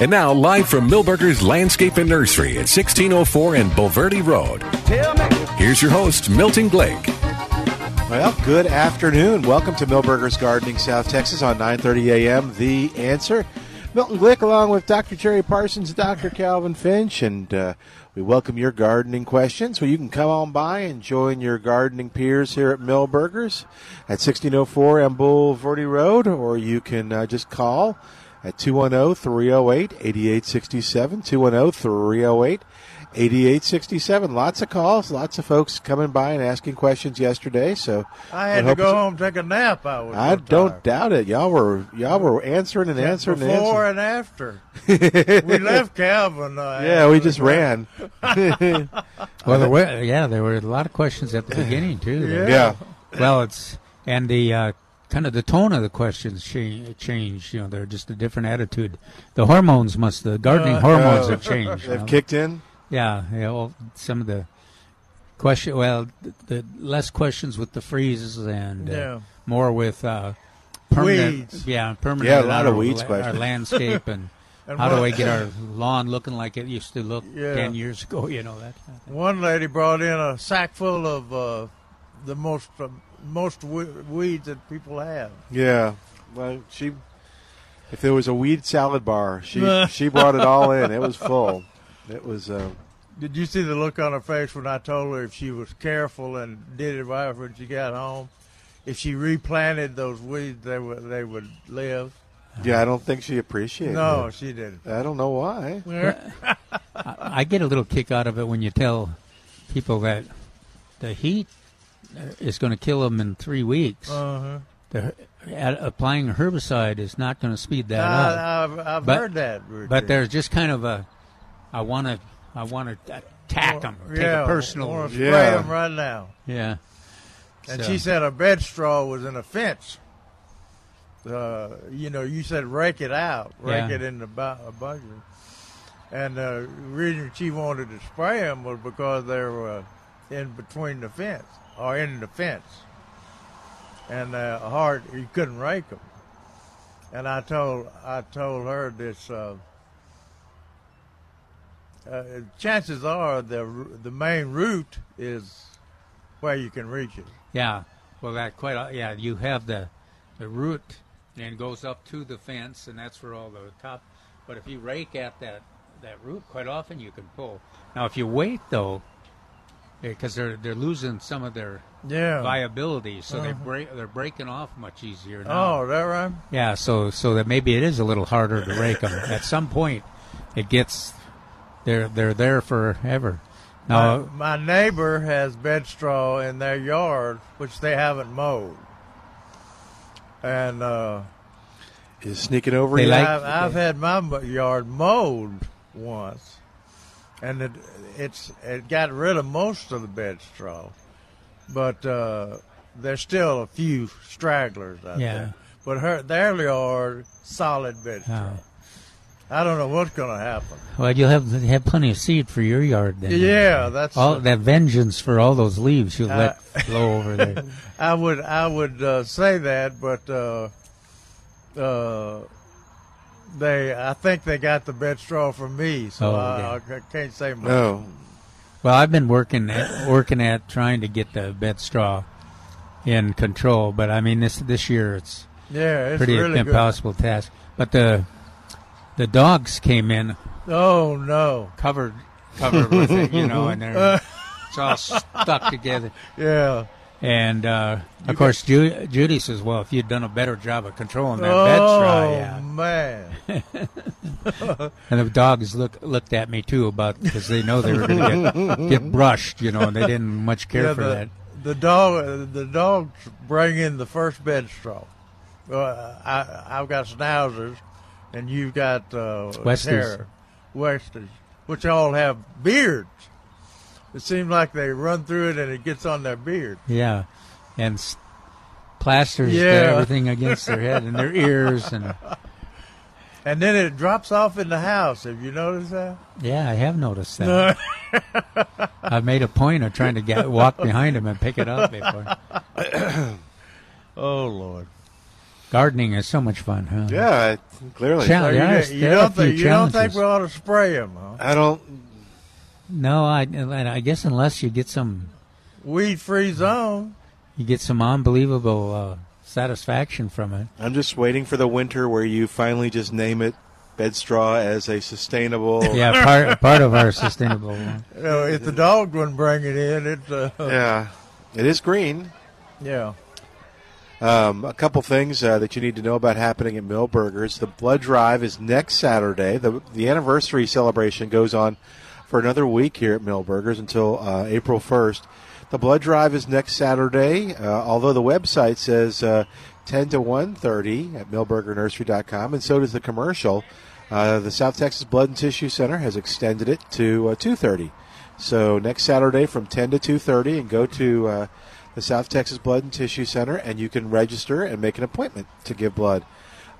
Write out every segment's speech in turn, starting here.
And now, live from Milberger's Landscape and Nursery at 1604 and Bulverde Road. Here's your host, Milton Blake. Well, good afternoon. Welcome to Milberger's Gardening, South Texas on 9:30 a.m. The Answer. Milton Glick, along with Dr. Jerry Parsons, Dr. Calvin Finch, and uh, we welcome your gardening questions. Well, you can come on by and join your gardening peers here at Milberger's at 1604 M Bulverde Road, or you can uh, just call at 210-308-8867, 210-308 8867. Lots of calls, lots of folks coming by and asking questions yesterday. So I had to go home take a nap. I was. I don't doubt it. Y'all were y'all were answering and answering before and, and after. we left Calvin. Uh, yeah, we just ran. well, there were yeah, there were a lot of questions at the beginning too. Yeah. yeah. Well, it's and the. Uh, kind of the tone of the questions change, change. You know, they're just a different attitude. The hormones must, the gardening uh, hormones uh, have changed. They've know? kicked in. Yeah, yeah. Well, some of the question, well, the, the less questions with the freezes and uh, more with uh, permanent. Weeds. Yeah, permanent. Yeah, a lot of weeds Our landscape and. And How do I get our lawn looking like it used to look Yeah. ten years ago? You know that. Kind of. One lady brought in a sack full of uh, the most uh, most we- weeds that people have. Yeah. Well, she. If there was a weed salad bar, she she brought it all in. It was full. It was. Uh, Did you see the look on her face when I told her if she was careful and did it right when she got home, if she replanted those weeds, they would they would live. yeah, I don't think she appreciated No, it. she didn't. I don't know why. I, I get a little kick out of it when you tell people that the heat is going to kill them in three weeks. Uh-huh. The, applying a herbicide is not going to speed that up. I, I've, I've But- heard that. But there's just kind of a, I want to, I want to attack them, take yeah, a personal. want to spray Yeah. them right now. Yeah. And So- she said a bed straw was in a fence. Uh, you know, you said rake it out, rake Yeah. it in the bu- a bucket. And the reason she wanted to spray them was because they were uh, in between the fence or in the fence, and uh, hard you couldn't rake them. And I told I told her this. Uh, uh, chances are the the main route is where you can reach it. Yeah. Well, that quite. a- Yeah, you have the, the root and goes up to the fence, and that's where all the top. But if you rake at that that root, quite often you can pull. Now, if you wait though, because they're they're losing some of their Yeah. viability, so they Uh-huh. break they're breaking off much easier now. Oh, is that right? Yeah, so so that maybe it is a little harder to rake them. At some point, it gets they're they're there forever. Now, my, my neighbor has bed straw in their yard, which they haven't mowed. And uh, Is sneaking over They like- I've, I've had my yard mowed once, and it it's it got rid of most of the bed straw, but uh, there's still a few stragglers out Yeah. there. But her their yard solid bed straw. I don't know what's going to happen. well, you'll have have plenty of seed for your yard then. Yeah, that's all that vengeance for all those leaves you let blow over there. I would I would uh, say that, but uh, uh, they I think they got the bed straw from me, so Oh, I, I can't say much. No. Well, I've been working at, working at trying to get the bed straw in control, but I mean this this year it's Yeah, it's pretty really impossible task. But the the dogs came in. Oh no! covered covered with it, you know, and they're it's all stuck together. Yeah. And uh, of course, Ju- Judy says, "Well, if you'd done a better job of controlling that bed straw, yeah." Oh man. And the dogs look looked at me too about because they know they were going to get, get brushed, you know, and they didn't much care yeah, for the, that. the dog, the dogs bring in the first bed straw. Uh, I, I've got schnauzers, and you've got uh, Westies. Westies, which all have beards. It seems like they run through it and it gets on their beard. Yeah, and s- plasters Yeah. everything against their head and their ears, and And then it drops off in the house. Have you noticed that? yeah, I have noticed that. I've made a point of trying to get walk behind him and pick it up before. Oh Lord! Gardening is so much fun, huh? Yeah, clearly. Chal- So you, yeah, don't- you there are a don't few think you don't think we ought to spray them? Huh? I don't. No, I, I guess unless you get some, Weed free zone. you get some unbelievable uh, satisfaction from it. I'm just waiting for the winter where you finally just name it bed straw as a sustainable. Yeah, part part of our sustainable one. You know, if the dog wouldn't bring it in, it's uh, Yeah. It is green. yeah. Um, a couple things uh, that you need to know about happening at Milberger's. The blood drive is next Saturday. The the anniversary celebration goes on for another week here at Milberger's until uh, April 1st. The blood drive is next Saturday, uh, although the website says uh, 10 to 1.30 at millburgernursery.com, and so does the commercial. Uh, the South Texas Blood and Tissue Center has extended it to uh, 2.30. So next Saturday from 10 to 2.30 and go to the South Texas Blood and Tissue Center and you can register and make an appointment to give blood.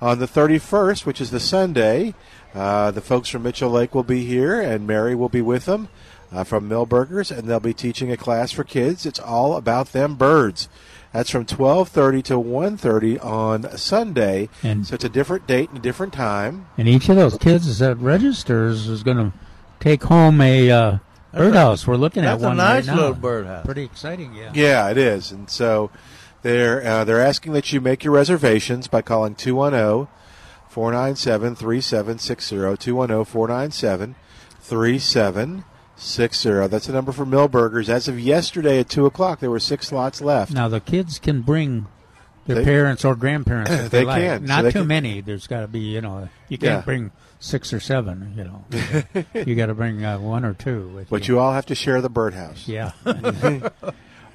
On the 31st, which is the Sunday, uh, the folks from Mitchell Lake will be here and Mary will be with them uh, from Milberger's and they'll be teaching a class for kids. It's all about them birds. That's from 12:30 to 1:30 on Sunday. And- so it's a different date and a different time. And each of those kids that registers is going to take home a uh, birdhouse. We're looking That's at a one nice right now. little birdhouse. Pretty exciting, yeah. Yeah, it is. And so they're uh, they're asking that you make your reservations by calling 210 497 3760 210 497 3760. That's the number for Milberger's. As of yesterday at 2 o'clock, there were six slots left. Now the kids can bring their They- parents or grandparents if they, They like. can. So Not they too can- many. There's got to be, you know, you can't Yeah. bring six or seven. You know, you got to bring uh, one or two. With But you all have to share the birdhouse. yeah.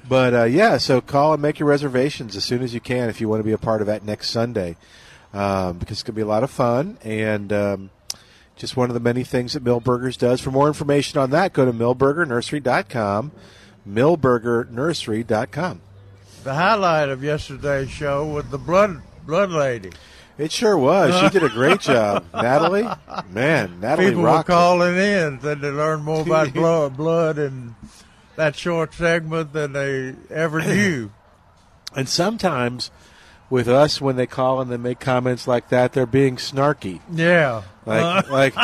But uh, yeah, so call and make your reservations as soon as you can if you want to be a part of that next Sunday, um, because it's going to be a lot of fun and um, just one of the many things that Milberger's does. For more information on that, go to millburgernursery.com, millburgernursery.com. The highlight of yesterday's show was the blood blood lady. It sure was. She did a great job, Natalie. Man, Natalie People were rocked. it. calling in said they learned more about blood, blood and that short segment than they ever knew. And sometimes with us, when they call and they make comments like that, they're being snarky. Yeah. Like, like,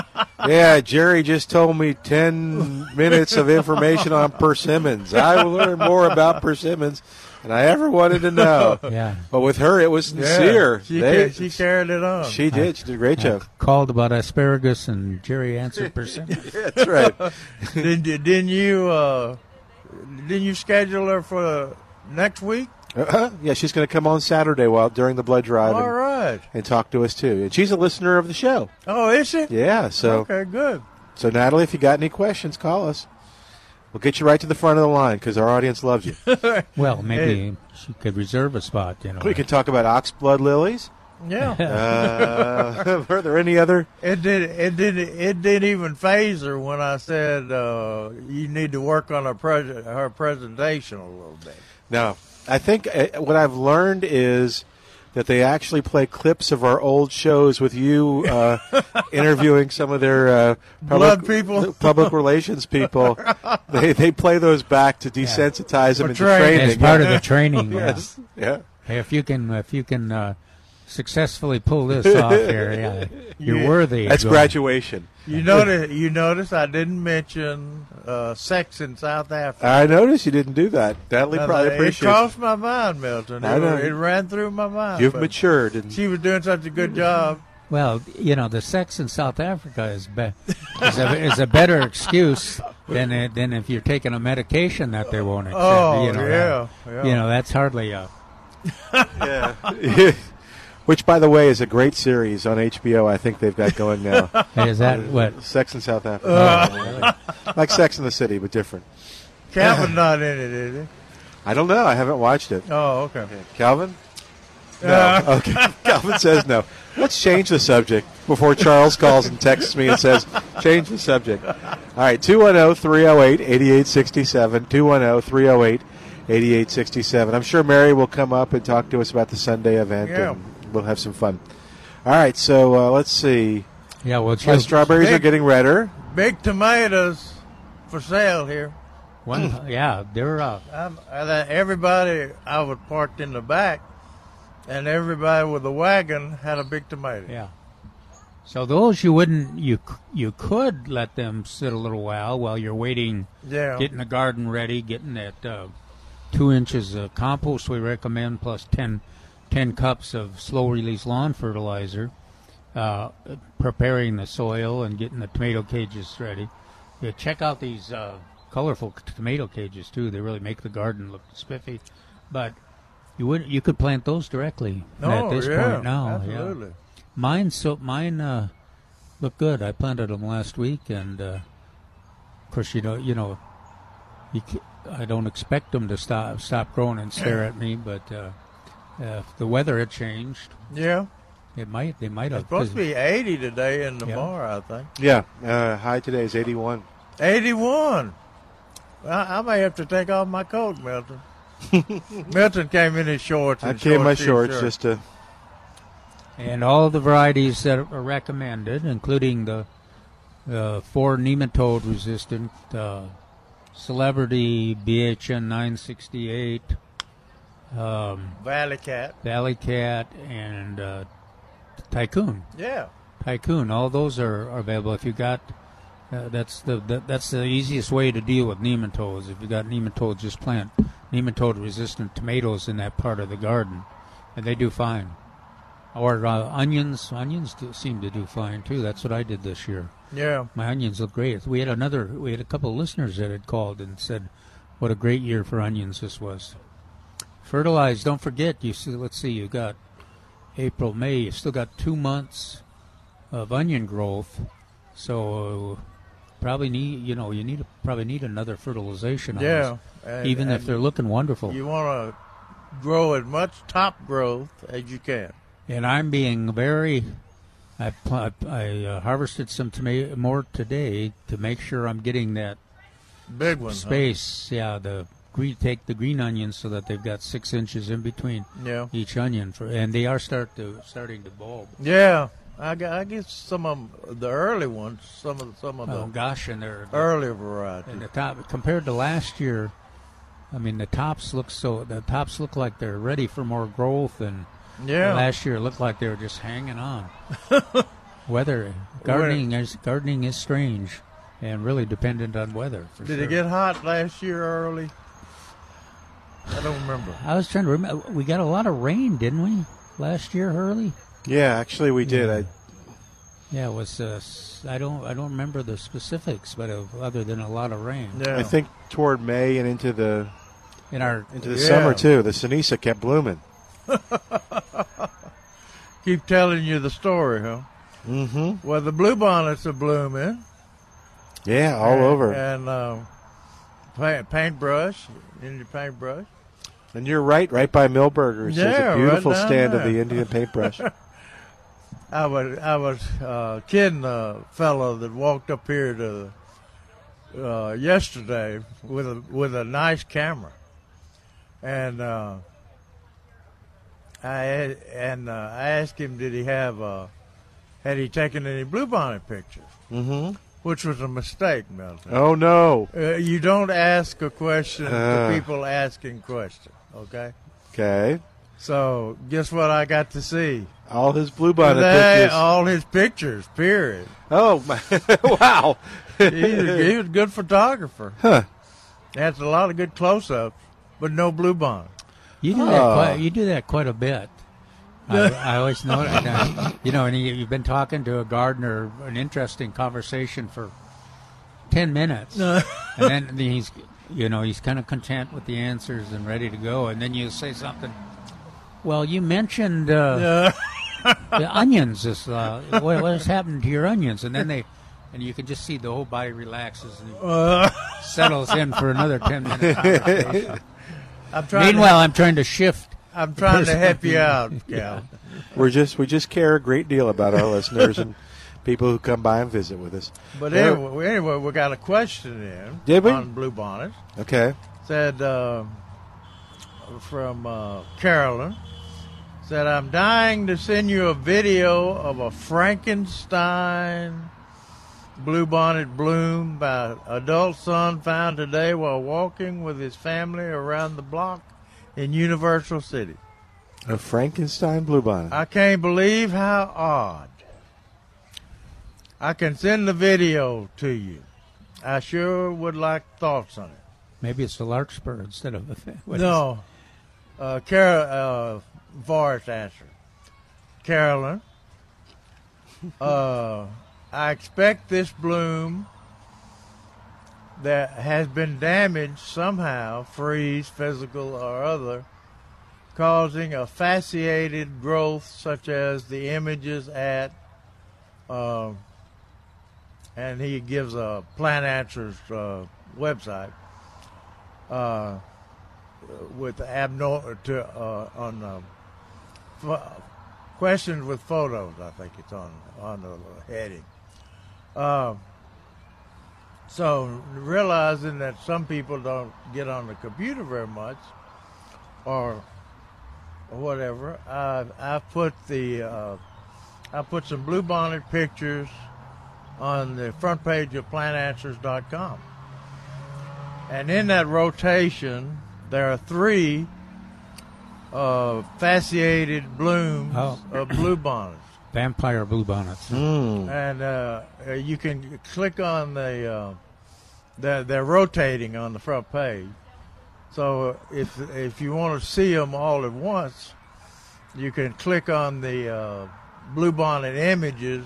yeah, Jerry just told me 10 minutes of information on persimmons. I will learn more about persimmons than I ever wanted to know. Yeah. But with her, it was sincere. Yeah. She, They- ca- she carried it on. she did. She did a great job. Called about asparagus and Jerry answered persimmons. That's right. didn't, you- didn't you uh, didn't you schedule her for next week? Uh-huh. Yeah, she's going to come on Saturday while during the blood drive All and, right. and talk to us too. And she's a listener of the show. Oh, is she? Yeah. So, Okay, good. so Natalie, if you got any questions, call us. We'll get you right to the front of the line because our audience loves you. Well, maybe she could reserve a spot. You know. we can talk about ox blood lilies. Yeah. Uh, were there any other? It did. It did. It didn't even phase her when I said uh, you need to work on her pres- her presentation a little bit. No, I think uh, what I've learned is that they actually play clips of our old shows with you uh, interviewing some of their uh, Blood people. public relations people. They they play those back to desensitize them For into training. training. As part of the training. yeah. yes, yeah. Hey, if you can, if you can uh, successfully pull this off here, yeah, you're Yeah. worthy. That's Going- graduation. You notice. You notice I didn't mention uh, sex in South Africa. I noticed you didn't do that. Natalie Now, probably it crossed my mind, Milton. I It, know. it ran through my mind. You've matured, and She was doing such a good job. Well, you know, the sex in South Africa is be- is, a, is a better excuse than it, than if you're taking a medication that they won't accept. Oh, you know, yeah, that- yeah. You know, that's hardly a. Yeah. Which, by the way, is a great series on HBO. I think they've got going now. Is that uh, what? Sex in South Africa, oh, oh, like Sex in the City, but different. Calvin not in it, is he? I don't know. I haven't watched it. Oh, okay. Calvin? No. Uh. Okay. Calvin says no. Let's change the subject before Charles calls and texts me and says, change the subject. All right, 210 308 8867. 210 308 8867. I'm sure Mary will come up and talk to us about the Sunday event, Yeah. and we'll have some fun. All right, so uh, let's see. Yeah, well, My you, strawberries are getting redder. Big tomatoes for sale here. one, yeah, they're uh, I'm, I, everybody I was parked in the back, and everybody with a wagon had a big tomato. yeah. So those you wouldn't you you could let them sit a little while while you're waiting, Yeah. getting the garden ready, getting that uh, two inches of compost we recommend plus 10, 10 cups of slow release lawn fertilizer, uh, preparing the soil and getting the tomato cages ready. Yeah, check out these uh, colorful tomato cages too. They really make the garden look spiffy. But you would you could plant those directly No, at this Oh, yeah, point now. yeah. absolutely. Mine so mine uh, look good. I planted them last week, and uh, of course you know you know you I don't expect them to stop stop growing and stare at me, but uh, if the weather had changed, Yeah. it might they might have. It's supposed to be 80 today and Yeah. tomorrow, I think. Yeah, uh, high today is 81. 81. I, I may have to take off my coat, Milton. Milton came in his shorts. I and came my shorts t-shirt. just to. and all the varieties that are recommended, including the uh, four nematode resistant uh, Celebrity BHN 968. Um, Valley Cat. Valley Cat and uh, Tycoon. Yeah. Tycoon. All those are, are available. If you got, uh, that's the that, that's the easiest way to deal with nematodes. If you got nematodes, just plant nematode-resistant tomatoes in that part of the garden, and they do fine. Or uh, onions. Onions do, seem to do fine too. That's what I did this year. Yeah. My onions look great. We had another. We had a couple of listeners that had called and said, "What a great year for onions this was." Fertilize. Don't forget. You see. Let's see. You got April, May. You still got two months of onion growth. So probably need. You know, you need to probably need another fertilization. Yeah. this, And- even if they're looking wonderful. You want to grow as much top growth as you can. and I'm being very. I pl- I uh, harvested some tomato more today to make sure I'm getting that Big one. huh? space. Yeah, the green take the green onions so that they've got six inches in between Yeah. each onion for, and they are start to starting to bulb. Yeah. I, I guess some of the early ones, some of the, some of the Oh gosh, and they're early variety. and the top compared to last year. I mean, the tops look so the tops look like they're ready for more growth, and Yeah. last year it looked like they were just hanging on. weather gardening is gardening is strange, and really dependent on weather. Did sure. it get hot last year early? I don't remember. I was trying to remember. We got a lot of rain, didn't we, last year Hurley? Yeah, actually, we did. I, Yeah, it was. Uh, s- I don't. I don't remember the specifics, but uh, other than a lot of rain Yeah. I think toward May and into the in our. into the Yeah. summer too. The Cenizo kept blooming. Keep telling you the story, huh? Mm-hmm. Well, the bluebonnets are blooming. Yeah, all and, over. And uh, paint, paintbrush, in your paintbrush. And you're right, right by Milberger's. Yeah, There's a beautiful down stand of the Indian paintbrush. I was I was uh, kidding a fellow that walked up here to uh, yesterday with a with a nice camera, and uh, I and uh, I asked him did he have uh, had he taken any bluebonnet pictures, mm-hmm. Which was a mistake, Milton. Oh no. Uh, you don't ask a question Uh. to people asking questions, okay? Okay. So guess what I got to see? All his bluebonnet They- pictures. all his pictures. Period. oh my! wow. he, was, he was a good photographer. Huh. Has a lot of good close-ups, but no blue bond. You do that. Oh. Quite, you do that quite a bit. I, I always know that. You know, and you, you've been talking to a gardener, an interesting conversation for ten minutes, and then he's, you know, he's kind of content with the answers and ready to go, and then you say something. Well, you mentioned uh, the onions. This, uh, what, what has happened to your onions? And then they, and you can just see the whole body relaxes and settles in for another ten minutes. I'm trying. Meanwhile, I'm trying to shift. I'm trying to help you out, Cal. We're just we just care a great deal about our listeners and people who come by and visit with us. But Well- anyway, anyway, we got a question in Did we? on Blue Bonnet. Okay. Said uh, from uh, Carolyn. Said I'm dying to send you a video of a Frankenstein bluebonnet bloom by adult son found today while walking with his family around the block in Universal City. A Frankenstein bluebonnet. I can't believe how odd. I can send the video to you. I sure would like thoughts on it. Maybe it's a larkspur instead of a. what is no, uh, Carol, uh, voice answer. Carolyn, uh, I expect this bloom that has been damaged somehow, freeze, physical or other, causing a fasciated growth such as the images at, uh, and he gives a Plant Answers uh, website uh, with abnormal to uh, on uh, pho- questions with photos. I think it's on on the heading. So realizing that some people don't get on the computer very much, or whatever, I I put the uh, I put some bluebonnet pictures on the front page of plantanswers.com. And in that rotation, there are three uh, fasciated blooms Oh. of bluebonnets. Vampire bluebonnets. And uh, uh, you can click on the, uh, they're, they're rotating on the front page. So if, if you want to see them all at once, you can click on the uh, bluebonnet images.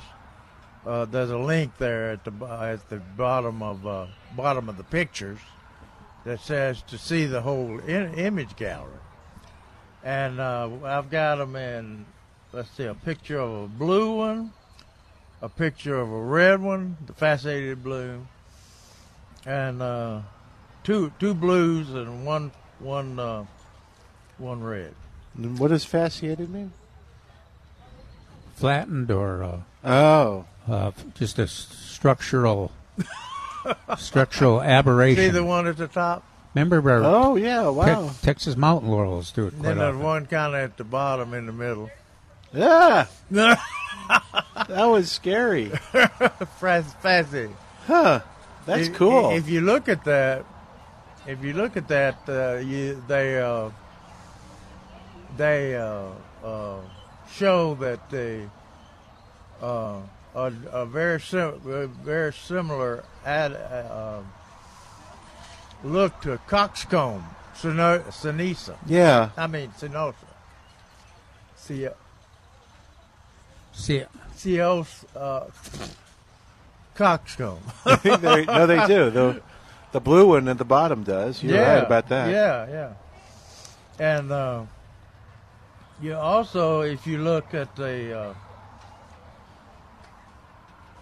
Uh, there's a link there at the at the bottom of uh, bottom of the pictures that says to see the whole I- image gallery. And uh, I've got them in. Let's see, a picture of a blue one, a picture of a red one, the fascinated blue, and uh, two two blues and one one uh, one red. And What does fasciated mean? Flattened or uh, Oh, uh, just a s- structural structural aberration. See the one at the top, Remember our oh yeah, Te- wow, Texas mountain laurels do it and quite then there's one kind of at the bottom in the middle. yeah. that was scary. Fascinating. Huh? That's If- cool. If you look at that, if you look at that, uh, you, they uh, they uh, uh, show that they uh, a, a very sim- a very similar ad, uh, look to a coxcomb sino- sinisa. yeah. I mean sinosa. See, See, Cios, uh, coxcomb. I think they, no, they do. The the blue one at the bottom does. You're right about that. Yeah, yeah. And uh, you also, if you look at the uh,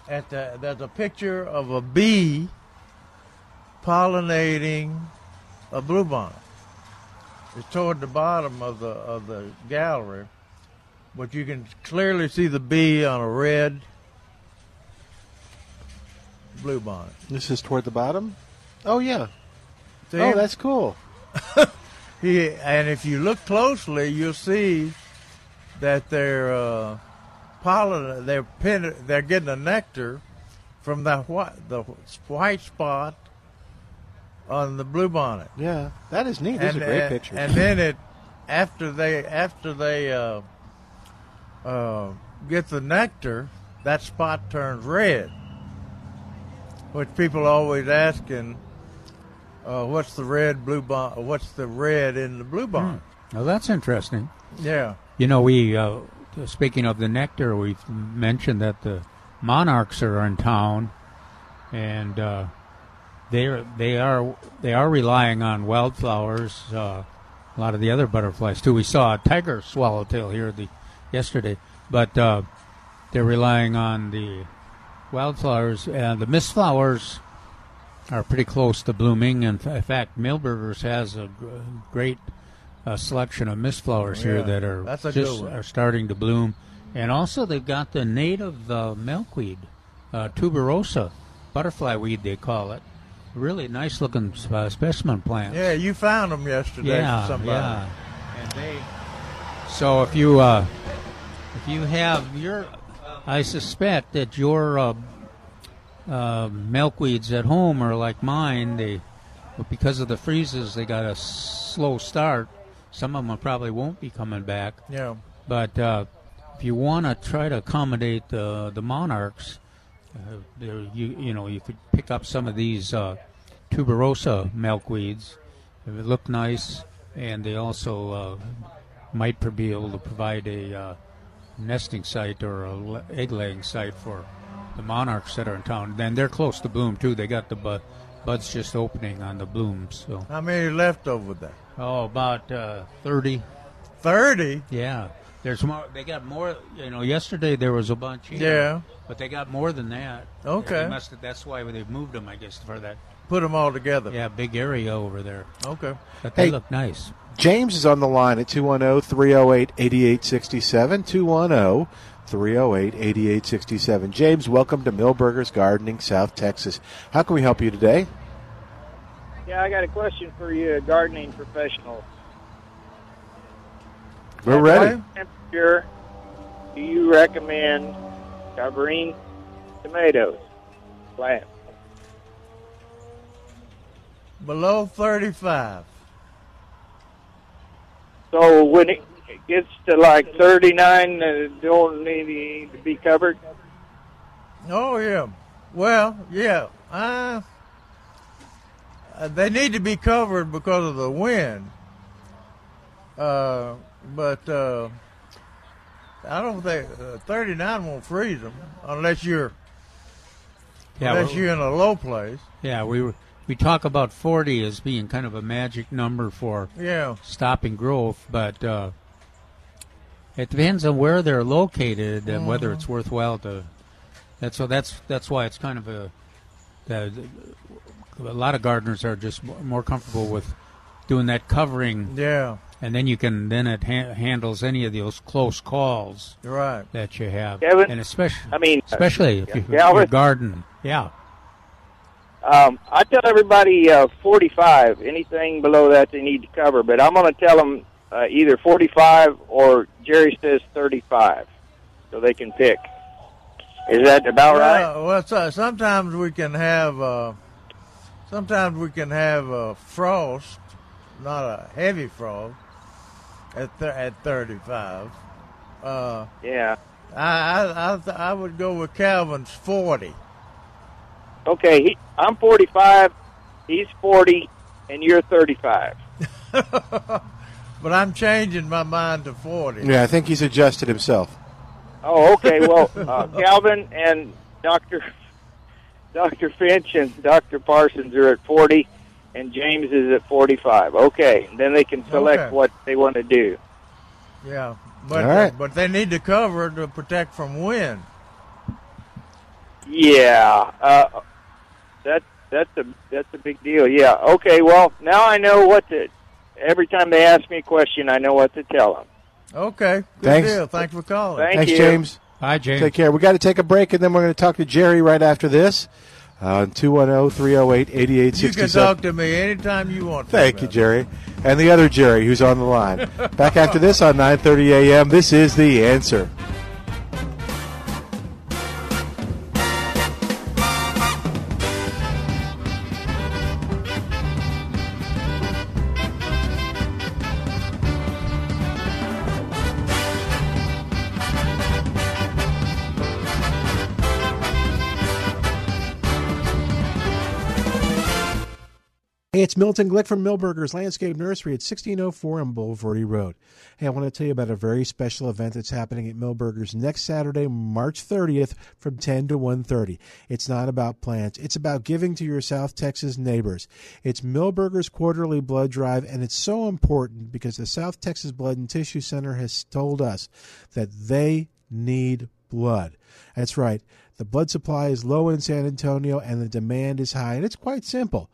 at the there's a picture of a bee pollinating a bluebonnet. It's toward the bottom of the of the gallery, but you can clearly see the bee on a red bluebonnet. This is toward the bottom. Oh yeah. See? Oh, that's cool. He, and if you look closely, you'll see that they're uh, pollen. They're pen, They're getting the nectar from the white, the white spot on the bluebonnet. Yeah, that is neat. And, are great pictures. And then it, after they after they uh, uh, get the nectar, that spot turns red. Which people always asking, uh, what's the red blue What's the red in the blue bonnet? well, that's interesting. Yeah. you know, we uh, speaking of the nectar, we've mentioned that the monarchs are in town, and uh, they are they are they are relying on wildflowers. Uh, a lot of the other butterflies too. We saw a tiger swallowtail here the yesterday, but uh, they're relying on the wildflowers and the mist flowers are pretty close to blooming. And in fact, Milberger's has a great uh, selection of mist flowers here Yeah, that are just are starting to bloom. And also, they've got the native uh, milkweed, uh, tuberosa, butterfly weed they call it. Really nice looking uh, specimen plant. Yeah, you found them yesterday Yeah, yeah. And they. So if you uh, if you have your, I suspect that your uh, uh, milkweeds at home are like mine. They, but because of the freezes, they got a slow start. Some of them probably won't be coming back. Yeah. But uh, if you want to try to accommodate the the monarchs, uh, there, you you know you could pick up some of these uh, tuberosa milkweeds. They look nice, and they also uh, might be able to provide a uh, nesting site or a egg laying site for the monarchs that are in town. Then they're close to bloom too. They got the bud, buds just opening on the blooms. So How many left over there? oh, about uh, thirty. Thirty. Yeah, there's more. They got more. You know, yesterday there was a bunch. Here, Yeah. but they got more than that. Okay. Must have, that's why they've moved them, I guess, for that. Put them all together. Yeah, big area over there. Okay. But they Hey. look nice. James is on the line at 210 308 8867. 210 308 8867. James, welcome to Milberger's Gardening, South Texas. How can we help you today? Yeah, I got a question for you, gardening professional. We're ready. Okay. Temperature do you recommend covering tomatoes plant? Below thirty-five. So when it gets to like 39, uh, don't need to be covered? Oh yeah. Well, yeah. Uh, uh, they need to be covered because of the wind. Uh, but uh, I don't think uh, 39 won't freeze them unless you're Yeah, unless you're in a low place. yeah. We were we talk about 40 as being kind of a magic number for Yeah. stopping growth, but uh, it depends on where they're located and whether it's worthwhile to. That's so that's that's why it's kind of a. The, a lot of gardeners are just more- more comfortable with doing that covering, Yeah. and then you can then it ha- handles any of those close calls right. that you have, Kevin, and especially I mean, uh, especially if you yeah, I your garden, yeah. Um, I tell everybody uh, 45. Anything below that they need to cover, but I'm going to tell them uh, either 45 or Jerry says 35, so they can pick. Is that about right? Well, well so, sometimes we can have uh, sometimes we can have a frost, not a heavy frost, at th- at 35. Uh, Yeah. I I I, th- I would go with Calvin's 40. Okay. He, I'm 45. He's 40, and you're 35. But I'm changing my mind to 40. Yeah, I think he's adjusted himself. Oh, okay. Well, uh, Calvin and Doctor Doctor Finch and Doctor Parsons are at 40, and James is at 45. Okay. Then they can select Okay. what they want to do. Yeah. But All right. but they need to cover to protect from wind. Yeah, uh, that that's a that's a big deal. Yeah. Okay. Well, now I know what to. Every time they ask me a question, I know what to tell them. Okay. Good Thanks. deal. Thanks for calling. Thank Thanks, you. James. Hi, James. Take care. We got to take a break, and then we're going to talk to Jerry right after this uh, on 210 308 You can talk to me anytime you want. Thank you. Jerry. And the other Jerry who's on the line. Back after this on 9:30 a.m. This is the answer. It's Milton Glick from Milberger's Landscape Nursery at 1604 on Bulverde Road. Hey, I want to tell you about a very special event that's happening at Milberger's next Saturday, March 30th from 10 to 1.30. It's not about plants. It's about giving to your South Texas neighbors. It's Milberger's quarterly blood drive, and it's so important because the South Texas Blood and Tissue Center has told us that they need blood. That's right. The blood supply is low in San Antonio and the demand is high, and it's quite simple.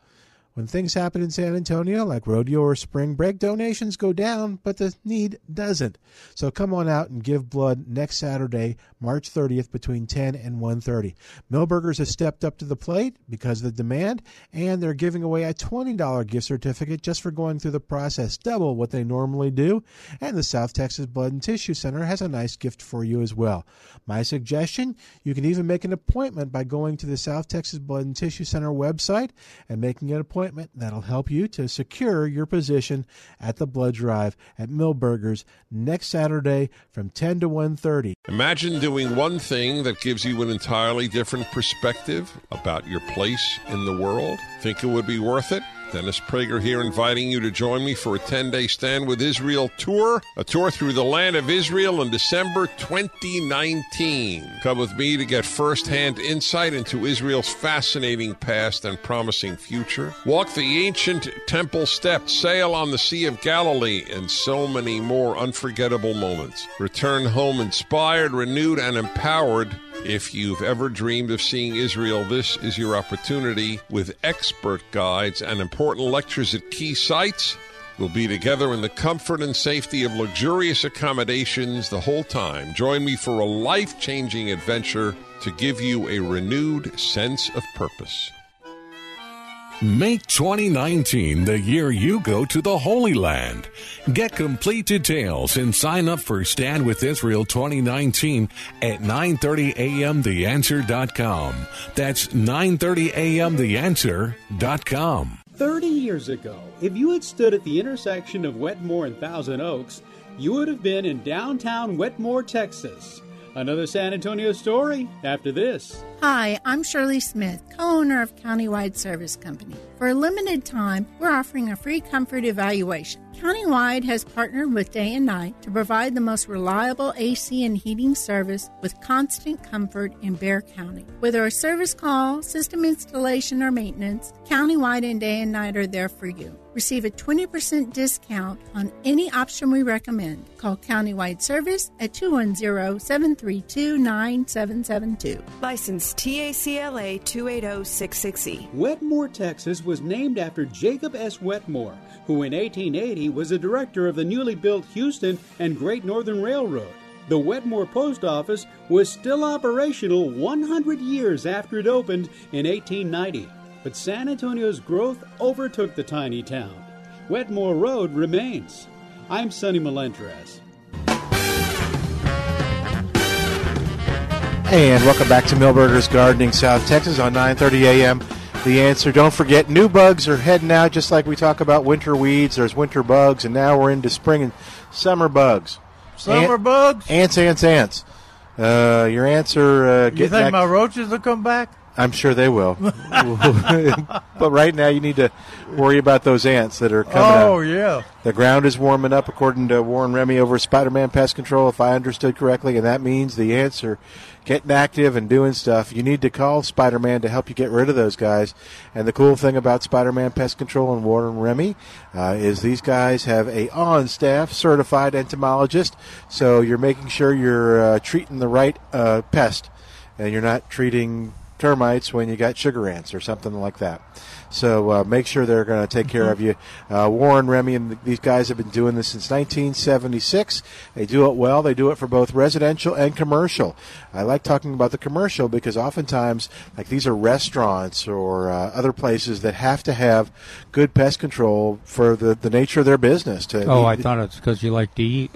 When things happen in San Antonio, like rodeo or spring break, donations go down, but the need doesn't. So come on out and give blood next Saturday, March 30th, between 10 and 1:30. Milbergers has stepped up to the plate because of the demand, and they're giving away a $20 gift certificate just for going through the process, double what they normally do. And the South Texas Blood and Tissue Center has a nice gift for you as well. My suggestion: you can even make an appointment by going to the South Texas Blood and Tissue Center website and making an appointment that'll help you to secure your position at the blood drive at Milberger's next Saturday from 10 to 1:30. Imagine doing one thing that gives you an entirely different perspective about your place in the world. Think it would be worth it? Dennis Prager here inviting you to join me for a 10 day Stand with Israel tour, a tour through the land of Israel in December 2019. Come with me to get first hand insight into Israel's fascinating past and promising future. Walk the ancient temple steps, sail on the Sea of Galilee, and so many more unforgettable moments. Return home inspired, renewed, and empowered if you've ever dreamed of seeing Israel, this is your opportunity with expert guides and important lectures at key sites. We'll be together in the comfort and safety of luxurious accommodations the whole time. Join me for a life changing adventure to give you a renewed sense of purpose. Make 2019 the year you go to the Holy Land. Get complete details and sign up for Stand with Israel 2019 at 9:30 a.m. theanswer.com. That's 9:30 a.m. theanswer.com. 30 years ago, if you had stood at the intersection of Wetmore and Thousand Oaks, you would have been in downtown Wetmore, Texas. Another San Antonio story after this. Hi, I'm Shirley Smith, co owner of Countywide Service Company. For a limited time, we're offering a free comfort evaluation. Countywide has partnered with Day and Night to provide the most reliable AC and heating service with constant comfort in Bexar County. Whether a service call, system installation, or maintenance, Countywide and Day and Night are there for you. Receive a 20% discount on any option we recommend. Call Countywide Service at 210 732 9772. License TACLA 28066E. Wetmore, Texas was named after Jacob S. Wetmore, who in 1880 was the director of the newly built Houston and Great Northern Railroad. The Wetmore Post Office was still operational 100 years after it opened in 1890, but San Antonio's growth overtook the tiny town. Wetmore Road remains. I'm Sonny Melendrez. And welcome back to Milberger's Gardening South Texas on 9:30 a.m. The answer. Don't forget, new bugs are heading out. Just like we talk about winter weeds, there's winter bugs, and now we're into spring and summer bugs. Summer Ant- bugs? Ants, ants, ants. Uh, your answer. Uh, You think back- my roaches will come back? I'm sure they will. but right now, you need to worry about those ants that are coming out. Oh, yeah. The ground is warming up, according to Warren Remy over Spider-Man Pest Control, if I understood correctly, and that means the ants are getting active and doing stuff. You need to call Spider-Man to help you get rid of those guys. And the cool thing about Spider-Man Pest Control and Warren Remy uh, is these guys have a on-staff certified entomologist, so you're making sure you're uh, treating the right uh, pest, and you're not treating termites when you got sugar ants or something like that. So uh, make sure they're going to take care of you. Uh, Warren, Remy, and these guys have been doing this since 1976. They do it well. They do it for both residential and commercial. I like talking about the commercial because oftentimes, like these are restaurants or uh, other places that have to have good pest control for the, the nature of their business. To Oh, I thought it's because you like to eat.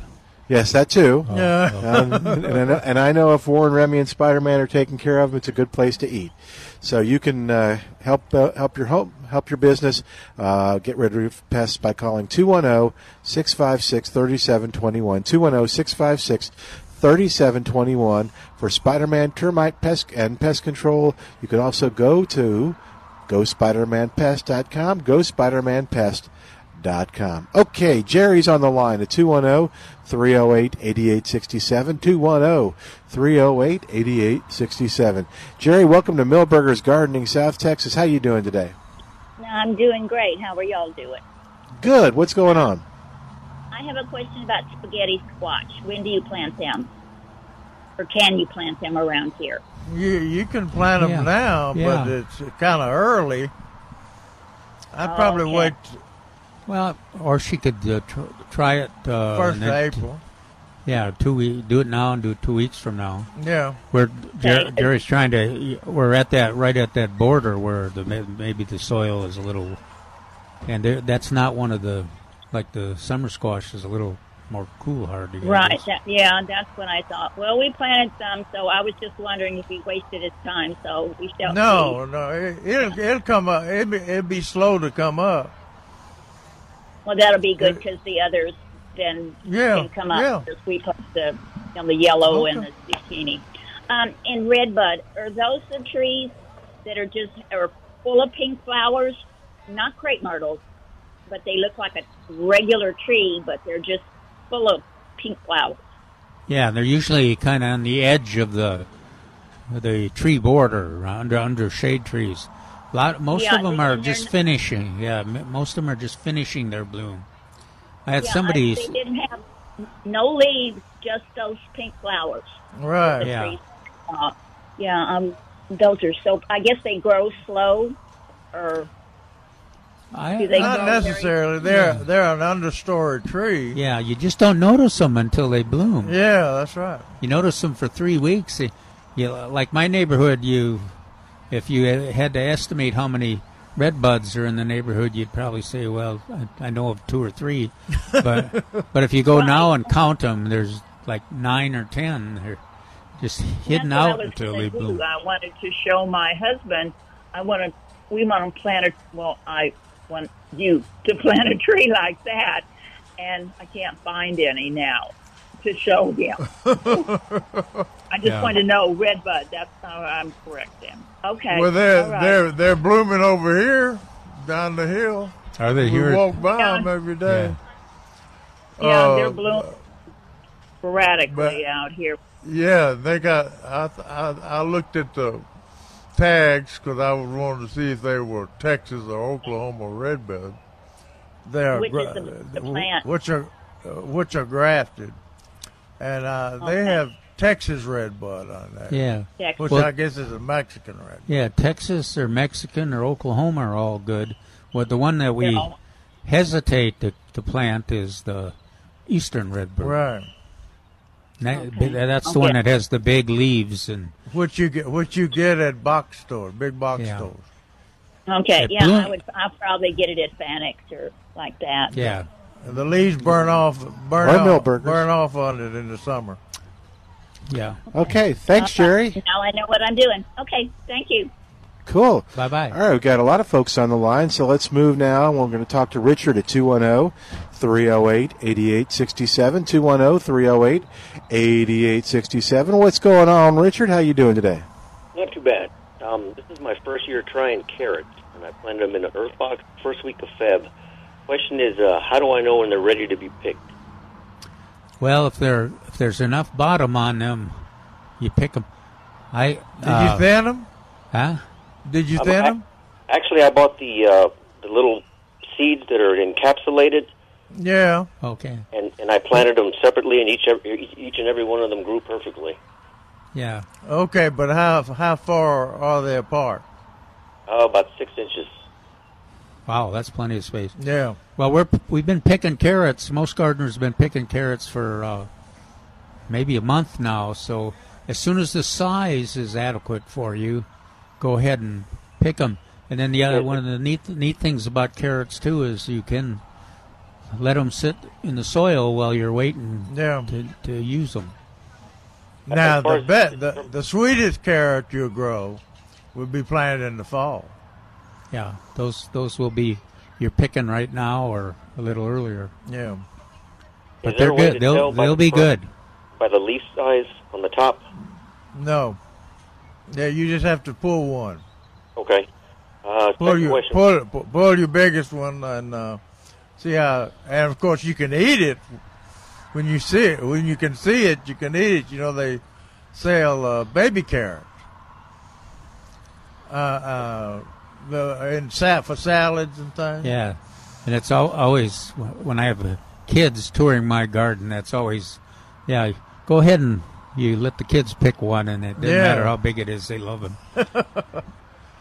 Yes, that too. Yeah. Um, and, I know, and I know if Warren, Remy, and Spider Man are taken care of, it's a good place to eat. So you can uh, help uh, help your home, help your business uh, get rid of pests by calling 210-656-3721. 210-656-3721 for Spider-Man termite pest and pest control. You can also go to GoSpidermanPest.com. GoSpidermanPest.com. Okay, Jerry's on the line at 210 308 8867. 210 308 8867. Jerry, welcome to Milberger's Gardening, South Texas. How you doing today? I'm doing great. How are y'all doing? Good. What's going on? I have a question about spaghetti squash. When do you plant them? Or can you plant them around here? You you can plant them Yeah. now, but it's kind of early. I'd Oh, probably okay. wait Well, or she could uh, tr- try it uh, first of then- April. Yeah, two we do it now and do it two weeks from now. Yeah. We're Jer- Jerry's trying to. We're at that right at that border where the maybe the soil is a little, and there, that's not one of the like the summer squash is a little more cool hard to get. Right. That, yeah, that's what I thought. Well, we planted some, so I was just wondering if he wasted his time. So we shall No, no, it, it'll it'll come up. It'll be, it'll be slow to come up. See. Well, that'll be good because the others then Yeah, can come up. yeah. Because we put the you know, the yellow and the zucchini. Um, and redbud, are those the trees that are just are full of pink flowers? Not crepe myrtles, but they look like a regular tree, but they're just full of pink flowers. Yeah, they're usually kind of on the edge of the the tree border under under shade trees. A lot, most Yeah, of them are just finishing. Yeah, most of them are just finishing their bloom. I had Yeah, somebody. I, they didn't have no leaves, just those pink flowers. Right. Yeah. trees. Uh, yeah, um, those are so. I guess they grow slow, or I, do they Not grow very- necessarily. They're they're an understory tree. Yeah, you just don't notice them until they bloom. Yeah, that's right. You notice them for three weeks. You- You, like my neighborhood, you, if you had to estimate how many red buds are in the neighborhood, you'd probably say, "Well, I, I know of two or three." But but if you go now and count them, there's like nine or ten. They're just hidden out until they bloom. I wanted to show my husband. I want to. We want to plant a. Well, I want you to plant a tree like that, and I can't find any now to show him. I just Yeah. want to know redbud. That's how I'm correct then. Okay. Well, they're all right. they're they're blooming over here down the hill. Are they we here? walk by Yeah. them every day. Yeah, Uh, they're blooming sporadically out here. Yeah, they got. I I, I looked at the tags because I was wanting to see if they were Texas or Oklahoma redbud. They are Which gra- is the- the plant? which are uh, which are grafted, and uh, they Okay. have Texas redbud on there. Yeah. Texas. which Well- I guess is a Mexican red. Yeah, Texas or Mexican or Oklahoma are all good. Well, the one that we all- hesitate to, to plant is the eastern redbud. Right. That- Okay. That's the Okay. one that has the big leaves and Which you get, which you get at box stores, big box Yeah. stores. Okay, It yeah, bloom- I would. I'll probably get it at Fanick's or like that. yeah, And the leaves burn off, burn Or off, Milberger's. burn off on it in the summer. yeah. Okay, thanks, Jerry. Now I know what I'm doing. Okay, thank you. Cool. Bye bye. All right, we've got a lot of folks on the line, so let's move now. We're going to talk to Richard at 210 308 8867. 210 308 8867. What's going on, Richard? How you doing today? Not too bad. Um, this is my first year trying carrots, and I planted them in an earth box first week of Feb. Question is, uh, how do I know when they're ready to be picked? Well, if there if there's enough bottom on them, you pick them. I Did uh, you thin them? Huh? Did you thin I- them? Actually, I bought the uh, the little seeds that are encapsulated, Yeah. Okay. and, and I planted them separately, and each each and every one of them grew perfectly. Yeah. Okay, but how how far are they apart? Uh, about six inches. Wow, that's plenty of space. Yeah. Well, we're we've been picking carrots. Most gardeners have been picking carrots for uh, maybe a month now. So as soon as the size is adequate for you, go ahead and pick them. And then the other one of the neat neat things about carrots too is you can let them sit in the soil while you're waiting Yeah. to, to use them. Now the as- bet the, the sweetest carrot you grow would be planted in the fall. Yeah, those those will be you're picking right now or a little earlier. Yeah. But they're good. They'll they'll the be front- good. By the leaf size on the top. No. Yeah, you just have to pull one. Okay. Uh, Pull second your question. pull, pull, pull your biggest one and uh, see how. And of course, you can eat it when you see it. When you can see it, you can eat it. You know they sell uh, baby carrots. Uh, uh, the in sa- for salads and things. Yeah, and it's al- always when I have uh, kids touring my garden. That's always, yeah. Go ahead and you let the kids pick one, and it doesn't Yeah. matter how big it is, they love them.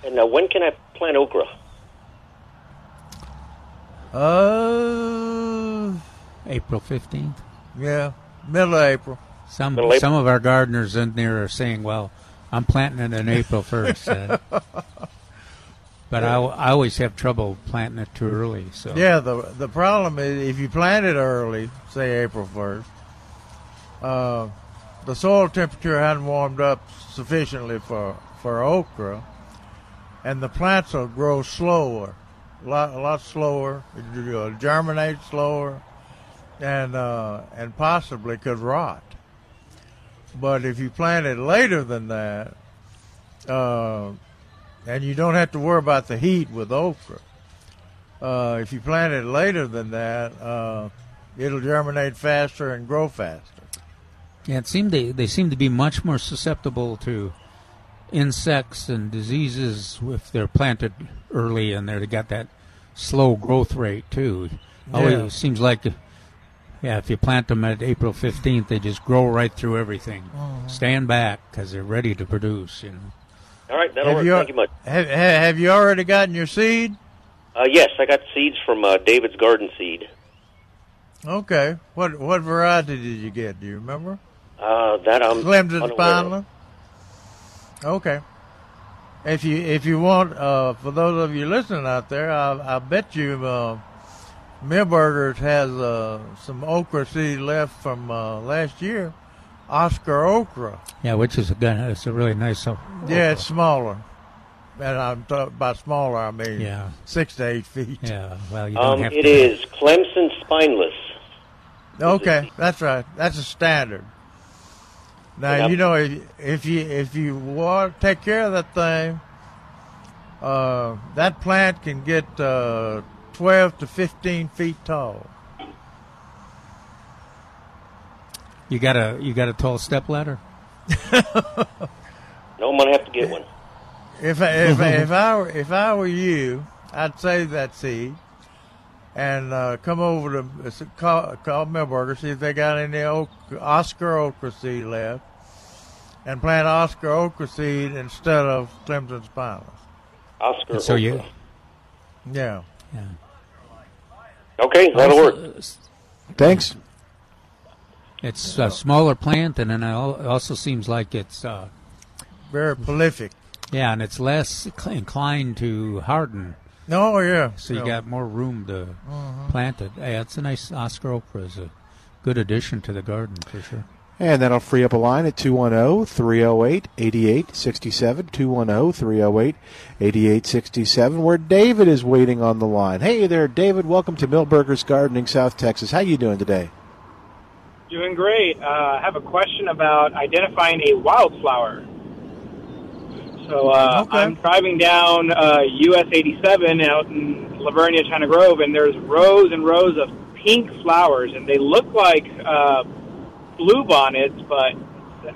And now, when can I plant okra? Uh, April fifteenth. yeah, middle of April. Some Middle April. some of our gardeners in there are saying, "Well, I'm planting it in April first. uh, but I, I always have trouble planting it too early. So Yeah, the the problem is if you plant it early, say April first, uh, the soil temperature hadn't warmed up sufficiently for for okra, and the plants will grow slower, a lot a lot slower, germinate slower, and uh, and possibly could rot. But if you plant it later than that, uh, and you don't have to worry about the heat with okra. Uh, if you plant it later than that, uh, it'll germinate faster and grow faster. Yeah, it seemed they, they seem to be much more susceptible to insects and diseases if they're planted early and they've got that slow growth rate too. Always Yeah. seems like, yeah, if you plant them at April fifteenth, they just grow right through everything. Mhm. Stand back because they're ready to produce. You know. All right, that'll work. you, Thank you much. Have, have you already gotten your seed? Uh, yes, I got seeds from uh, David's Garden Seed. Okay. What what variety did you get? Do you remember? Uh, that I'm Clemson. Spineless. Okay. If you if you want, uh, for those of you listening out there, I, I bet you uh, Milberger's has uh, some okra seed left from uh, last year. Oscar okra. Yeah, which is a good, it's a really nice. uh, Yeah, it's smaller. And I'm talking by smaller, I mean Yeah. six to eight feet. Yeah, well, you don't Um, have it to. is Clemson Spineless. Okay, that's right. That's a standard. Now Yep. you know if, if you if you want take care of that thing, uh, that plant can get uh, twelve to fifteen feet tall. You got a you got a tall step ladder. No, I'm gonna have to get one. If I, if I, if I were if I were you, I'd save that seed and uh, come over to uh, s- call, call Milberger see if they got any oak, Oscar okra seed left, and plant Oscar okra seed instead of Clemson spineless. Oscar. And so you. Yeah. yeah. Okay, that'll work. Thanks. It's a smaller plant, and then it also seems like it's uh, Very prolific. yeah, and it's less inclined to harden. Oh yeah. So you Yeah. got more room to Mhm. plant it. Yeah, it's a nice Oscar okra is a good addition to the garden for sure. And that'll free up a line at 210 308 8867. 210 308 8867, where David is waiting on the line. Hey there, David. Welcome to Milberger's Gardening, South Texas. How you doing today? Doing great. Uh, I have a question about identifying a wildflower. So uh, Okay. I'm driving down uh, US 87 out in La Vernia, China Grove, and there's rows and rows of pink flowers, and they look like uh, blue bonnets, but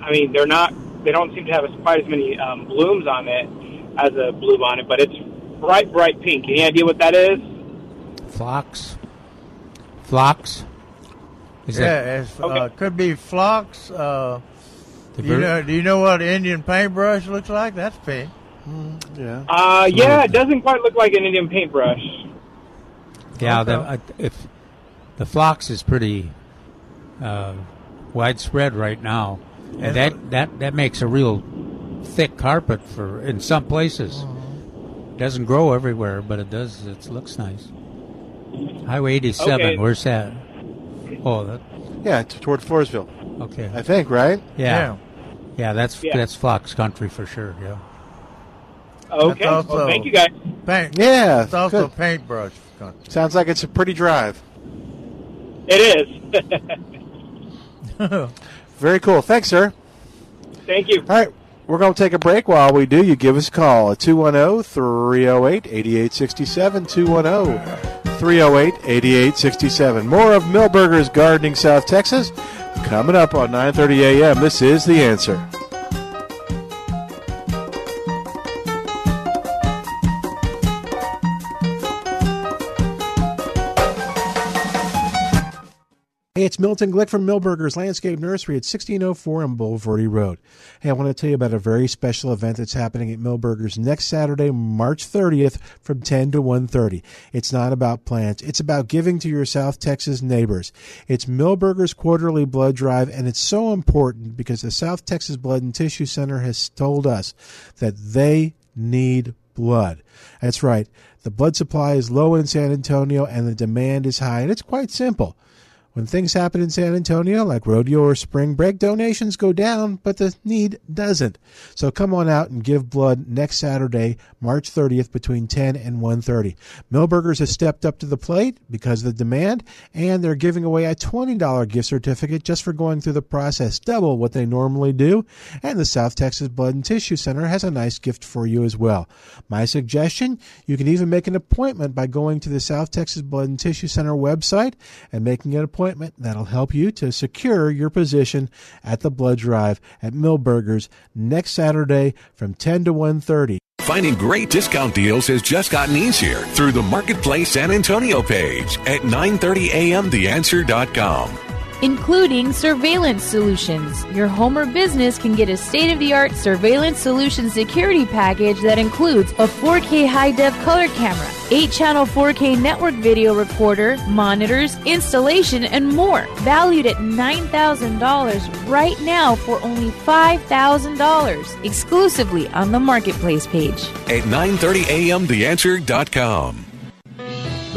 I mean they're not. They don't seem to have as, quite as many um, blooms on it as a blue bonnet, but it's bright, bright pink. Any idea what that is? Phlox. Phlox. Is yeah, that it's, uh, could be phlox. Uh, do you know? Do you know what Indian paintbrush looks like? That's pink. yeah. Uh, yeah, it doesn't quite look like an Indian paintbrush. Yeah, Okay. the, I, if the phlox is pretty uh, widespread right now, and And that, that that makes a real thick carpet for in some places. Mm-hmm. Doesn't grow everywhere, but it does. It looks nice. Highway 87. Okay. Where's that? Oh, that, Yeah, t- toward Floresville. okay. I think, right? Yeah, yeah, that's Yeah. that's Fox country for sure. Yeah. Okay, That's well, thank you guys. Paint. Yeah, It's also good. paintbrush. Sounds like it's a pretty drive. It is. Very cool. Thanks, sir. thank you. All right. We're going to take a break. While we do, you give us a call at 210 308 8867. 210 308 8867. More of Milberger's Gardening South Texas coming up on 9:30 a.m. This is the answer. It's Milton Glick from Milberger's Landscape Nursery at 1604 on Bulverde Road. Hey, I want to tell you about a very special event that's happening at Milberger's next Saturday, March 30th from 10 to 1.30. It's not about plants. It's about giving to your South Texas neighbors. It's Milberger's Quarterly Blood Drive, and it's so important because the South Texas Blood and Tissue Center has told us that they need blood. That's right. The blood supply is low in San Antonio and the demand is high, and it's quite simple. When things happen in San Antonio, like rodeo or spring break, donations go down, but the need doesn't. So come on out and give blood next Saturday, March 30th, between 10 and 1:30. Milberger's has stepped up to the plate because of the demand, and they're giving away a $20 gift certificate just for going through the process, double what they normally do. And the South Texas Blood and Tissue Center has a nice gift for you as well. My suggestion: you can even make an appointment by going to the South Texas Blood and Tissue Center website and making an appointment appointment that'll help you to secure your position at the blood drive at Milberger's next Saturday from 10 to 1:30. Finding great discount deals has just gotten easier through the Marketplace San Antonio page at 930amtheanswer.com including surveillance solutions. Your home or business can get a state of the art surveillance solution security package that includes a 4K high def color camera, 8 channel 4K network video recorder, monitors, installation, and more. Valued at $9,000 right now for only $5,000. Exclusively on the Marketplace page. At 930amtheanswer.com.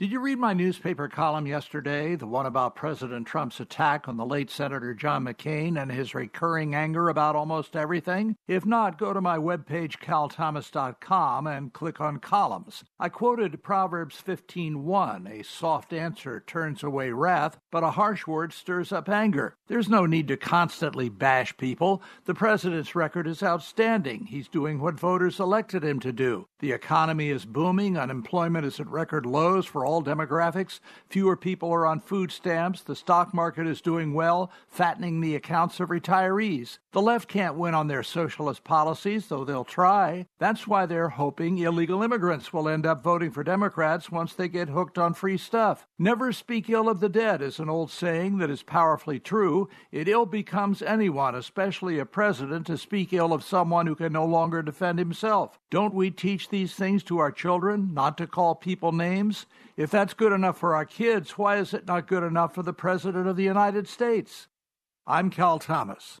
Did you read my newspaper column yesterday, the one about President Trump's attack on the late Senator John McCain and his recurring anger about almost everything? If not, go to my webpage, calthomas.com, and click on columns. I quoted Proverbs 15:1, a soft answer turns away wrath, but a harsh word stirs up anger. There's no need to constantly bash people. The president's record is outstanding. He's doing what voters elected him to do. The economy is booming, unemployment is at record lows for all demographics. Fewer people are on food stamps. The stock market is doing well, fattening the accounts of retirees. The left can't win on their socialist policies, though they'll try. That's why they're hoping illegal immigrants will end up voting for Democrats once they get hooked on free stuff. Never speak ill of the dead is an old saying that is powerfully true. It ill becomes anyone, especially a president, to speak ill of someone who can no longer defend himself. Don't we teach these things to our children, not to call people names? If that's good enough for our kids, why is it not good enough for the President of the United States? I'm Cal Thomas.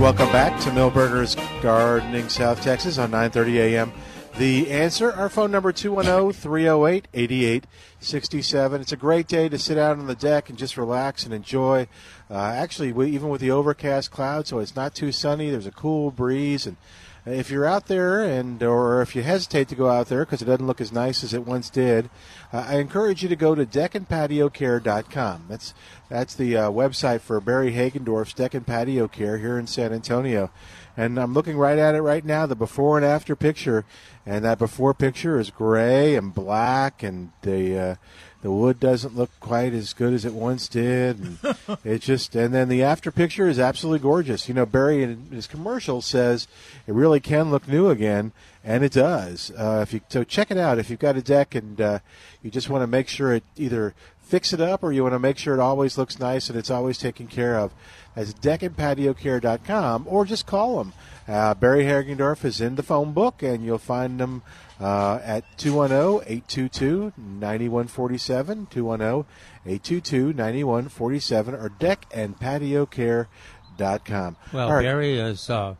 Welcome back to Milberger's Gardening South Texas on 9:30 a.m. The answer, our phone number 210-308-8867. It's a great day to sit out on the deck and just relax and enjoy. Uh, actually, we, even with the overcast clouds, so it's not too sunny. There's a cool breeze, and if you're out there and or if you hesitate to go out there because it doesn't look as nice as it once did, uh, I encourage you to go to deckandpatiocare.com. That's that's the uh, website for Barry Hagendorf's Deck and Patio Care here in San Antonio. And I'm looking right at it right now, the before and after picture, and that before picture is gray and black, and the uh, the wood doesn't look quite as good as it once did. And it just and then the after picture is absolutely gorgeous. You know, Barry in his commercial says it really can look new again, and it does. Uh, if you so check it out if you've got a deck and uh, you just want to make sure it either fix it up or you want to make sure it always looks nice and it's always taken care of, that's deckandpatiocare.com or just call them. Uh, Barry Hergendorf is in the phone book, and you'll find them uh, at 210-822-9147, 210-822-9147, or deckandpatiocare.com. Well, right. Barry is uh,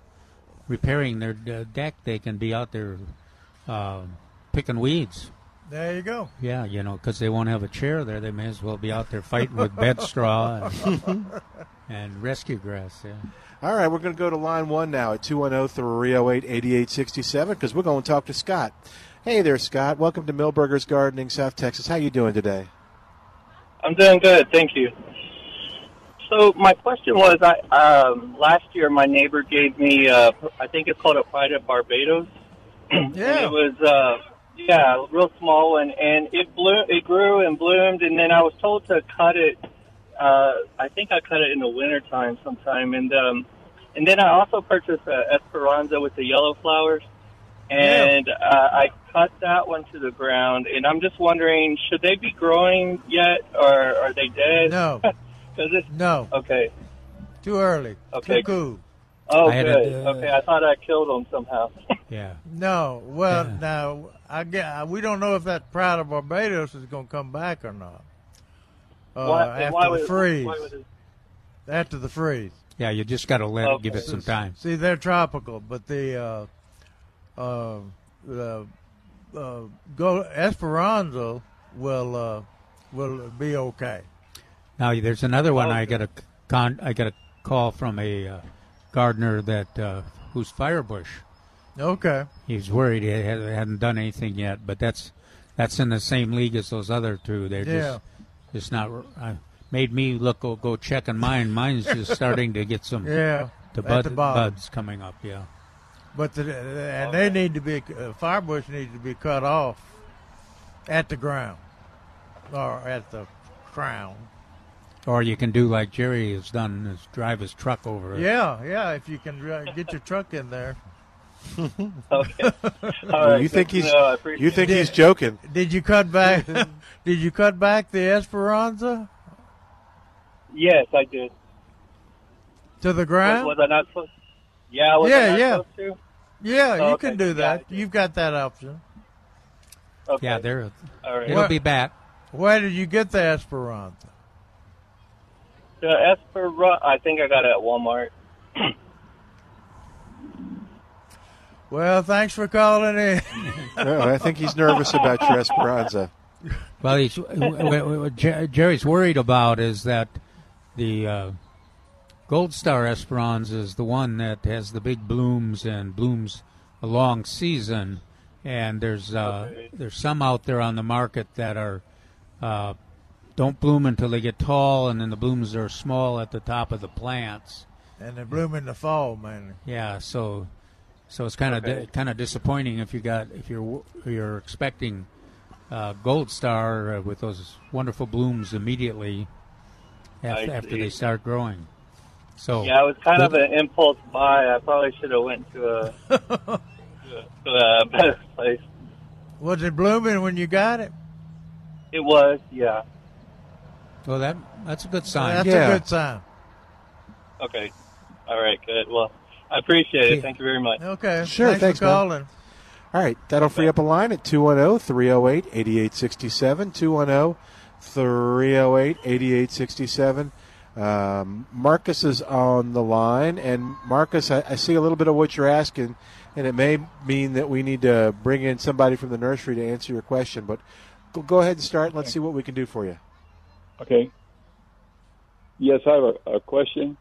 repairing their uh, deck. They can be out there uh, picking weeds. There you go. Yeah, you know, because they won't have a chair there. They may as well be out there fighting with bed straw and, and rescue grass. Yeah. All right, we're going to go to line one now at 210 308 8867 because we're going to talk to Scott. Hey there, Scott. Welcome to Milberger's Gardening, South Texas. How you doing today? I'm doing good, thank you. So my question was, I um, last year my neighbor gave me, uh, I think it's called a Pride of Barbados. Yeah. And it was, uh, yeah, real small one, and it blew, it grew and bloomed, and then I was told to cut it. Uh, I think I cut it in the wintertime sometime, and um, and then I also purchased a Esperanza with the yellow flowers, and uh, I cut that one to the ground, and I'm just wondering, should they be growing yet, or are they dead? No. Because it's No. okay. Too early. Okay. Too cool. Oh, I had a- good. okay, I thought I killed them somehow. Yeah. No. Well, now I get. We don't know if that Pride of Barbados is going to come back or not. Uh, Why- after why the would- freeze. why it- After the freeze. Yeah, you just got to let it, give it some time. See, they're tropical, but the uh, uh, uh, uh, go Esperanza will uh, will be okay. Now there's another one. I got a con. I got a call from a uh, gardener that uh, who's firebush. Okay. He's worried he had- hadn't done anything yet, but that's that's in the same league as those other two. They're Yeah. just just not. Uh, made me look go, go checking mine. Mine's just starting to get some Yeah, the bud, the buds coming up. Yeah. But the, and they need to be uh, firebush needs to be cut off at the ground or at the crown. Or you can do like Jerry has done, is drive his truck over it. Yeah, yeah. If you can uh, get your truck in there. okay. Well, you think he's you think he's joking? Did you cut back? did you cut back the Esperanza yes, I did. to the ground? Was, was I not supposed? Yeah, was I yeah, not yeah, supposed to? yeah. You Okay, can do that. gotcha. You've got that option. Okay. Yeah, they're. All right. It'll be back. Where did you get the Esperanza? The Esperanza, I think I got it at Walmart. Well, thanks for calling in. No, I think he's nervous about your Esperanza. Well, he's, what- what Jerry's worried about is that the uh, Gold Star Esperanza is the one that has the big blooms and blooms a long season, and there's uh, there's some out there on the market that are uh, don't bloom until they get tall, and then the blooms are small at the top of the plants. and they bloom in the fall, man. Yeah, so so it's kind of Okay. kind of disappointing if you got if you're you're expecting uh, Gold Star uh, with those wonderful blooms immediately after, after they start growing. So yeah, it was kind of an impulse buy. I probably should have went to a, to a, to a better place. Was it blooming when you got it? It was, yeah. Well that that's a good sign. That's Yeah. a good sign. Okay. All right, good. Well, I appreciate it. Thank you very much. Okay. Sure, thanks, thanks, for man. calling. All right, that'll free up a line at 210 308 8867. 210 308 8867. Um, Marcus is on the line, and Marcus, I, I see a little bit of what you're asking, and it may mean that we need to bring in somebody from the nursery to answer your question. But go, go ahead and start, and let's see what we can do for you. Okay. Yes, I have a, a question.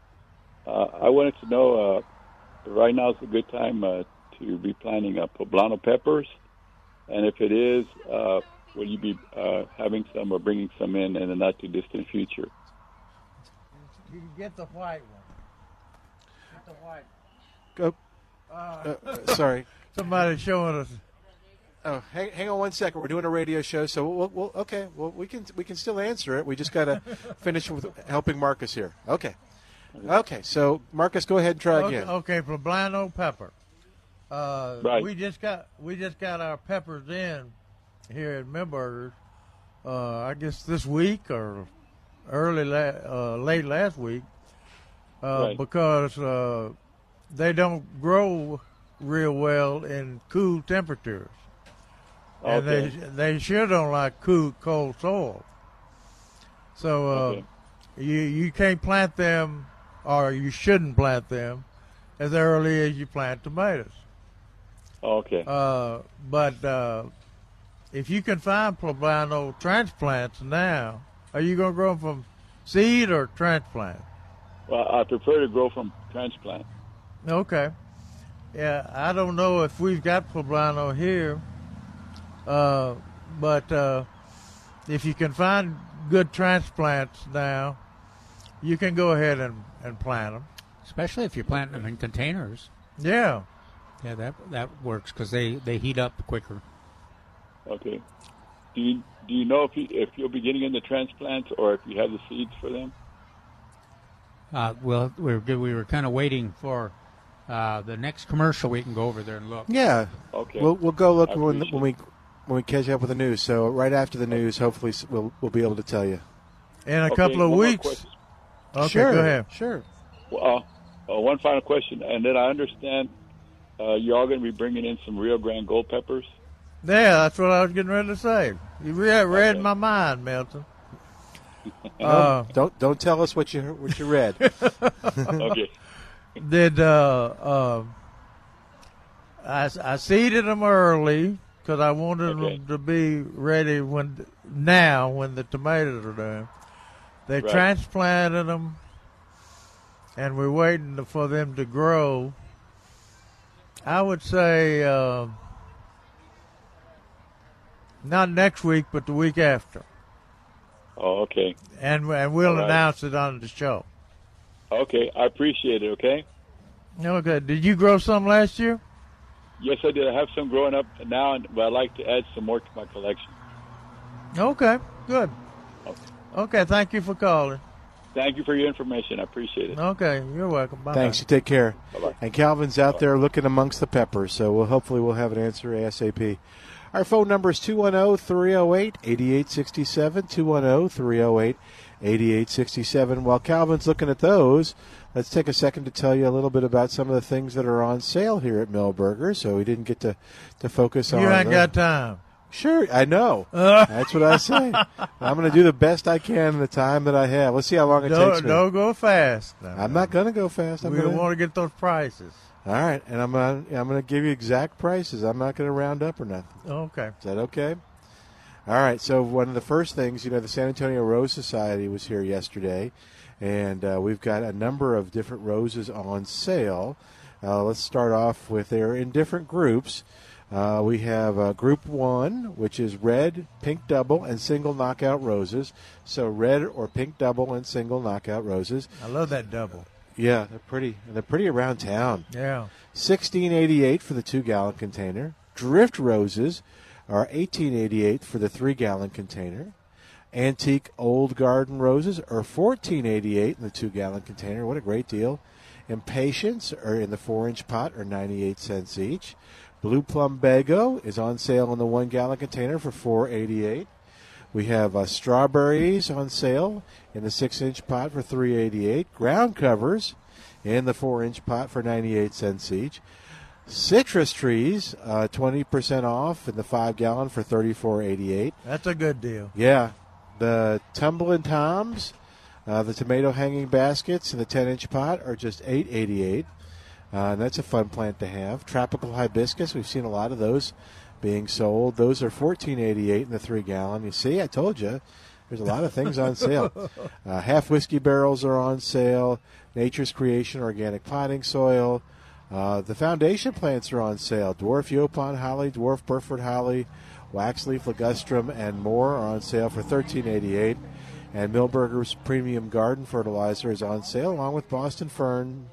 Uh, I wanted to know uh, right now is a good time uh, to be planting uh, poblano peppers, and if it is, uh, will you be uh, having some or bringing some in in the not too distant future? You can get the white one. Get the white. Go. Uh, Uh, sorry. Somebody's showing us. Oh, hang, hang on one second. We're doing a radio show, so we'll, we'll okay. Well, we can we can still answer it. We just got to finish with helping Marcus here. Okay. Okay. So Marcus, go ahead and try Okay, again. okay, poblano pepper. Uh, Right. We just got we just got our peppers in here at Milberger's, uh, I guess this week or early, la- uh, late last week, uh, Right. because uh, they don't grow real well in cool temperatures, and they they sure don't like cool cold soil. So uh, Okay. you you can't plant them, or you shouldn't plant them as early as you plant tomatoes. Okay. Uh, but uh, if you can find poblano transplants now, are you going to grow them from seed or transplant? Well, I prefer to grow from transplant. Okay. Yeah, I don't know if we've got poblano here, uh, but uh, if you can find good transplants now, you can go ahead and, and plant them. Especially if you're planting them in containers. Yeah. Yeah, that that works because they, they heat up quicker. Okay. Do you do you know if you, if you'll be getting in the transplants or if you have the seeds for them? Uh, well, we were we were kind of waiting for uh, the next commercial. We can go over there and look. Yeah. Okay. We'll we'll go look when when we when we catch up with the news. So right after the news, hopefully we'll we'll be able to tell you. In a Okay, couple of one weeks. question. Okay, Sure, go ahead. Sure. Well, uh, uh, one final question, and then I understand uh, you're all going to be bringing in some Rio Grande Gold peppers. Yeah, that's what I was getting ready to say. You read, read my mind, Milton. Uh, don't don't tell us what you what you read. okay. Did uh, um I, I seeded them early because I wanted them to be ready when now when the tomatoes are done. They Right. transplanted them, and we're waiting for them to grow. I would say uh, not next week, but the week after, Oh, okay. and and we'll right. announce it on the show. Okay, I appreciate it. Okay. Okay. Did you grow some last year? Yes, I did. I have some growing up now, and- but I'd like to add some more to my collection. Okay. Good. Oh. Okay. Thank you for calling. Thank you for your information. I appreciate it. Okay. You're welcome. Bye. Thanks. You take care. Bye-bye. And Calvin's out there looking amongst the peppers, so we'll hopefully we'll have an answer ASAP. Our phone number is 210-308-8867, 210-308-8867. While Calvin's looking at those, let's take a second to tell you a little bit about some of the things that are on sale here at Milberger, so we didn't get to, to focus on You ain't uh, got time. Sure, I know. That's what I say. I'm going to do the best I can in the time that I have. Let's see how long it Don't, takes me. don't go fast. now. I'm not going to go fast. I'm we gonna, want to get those prices. All right, and I'm gonna, I'm going to give you exact prices. I'm not going to round up or nothing. Okay. Is that okay? All right. So one of the first things, you know, the San Antonio Rose Society was here yesterday, and uh, we've got a number of different roses on sale. Uh, let's start off with they're in different groups. Uh, we have uh, Group One, which is red, pink double, and single knockout roses. So red or pink double and single knockout roses. I love that double. Yeah, they're pretty. They're pretty around town. Yeah. Sixteen eighty eight for the two gallon container. Drift roses are eighteen eighty eight for the three gallon container. Antique old garden roses are fourteen eighty eight in the two gallon container. What a great deal. Impatiens are in the four inch pot are ninety eight cents each. Blue plumbago is on sale in the one gallon container for four eighty eight. We have uh, strawberries on sale in the six inch pot for three eighty eight. Ground covers in the four inch pot for ninety eight cents each. Citrus trees, uh, twenty percent off in the five gallon for thirty four eighty eight. That's a good deal. Yeah, the tumbling toms, uh, the tomato hanging baskets in the ten inch pot are just eight eighty eight. Uh, and that's a fun plant to have. Tropical hibiscus, we've seen a lot of those being sold. Those are fourteen eighty eight in the three gallon. You see, I told you, there's a lot of things on sale. Uh, half whiskey barrels are on sale. Nature's Creation organic potting soil. Uh, the foundation plants are on sale. Dwarf Yaupon holly, dwarf Burford holly, waxleaf ligustrum, and more are on sale for thirteen eighty eight. And Milberger's Premium Garden Fertilizer is on sale, along with Boston Fern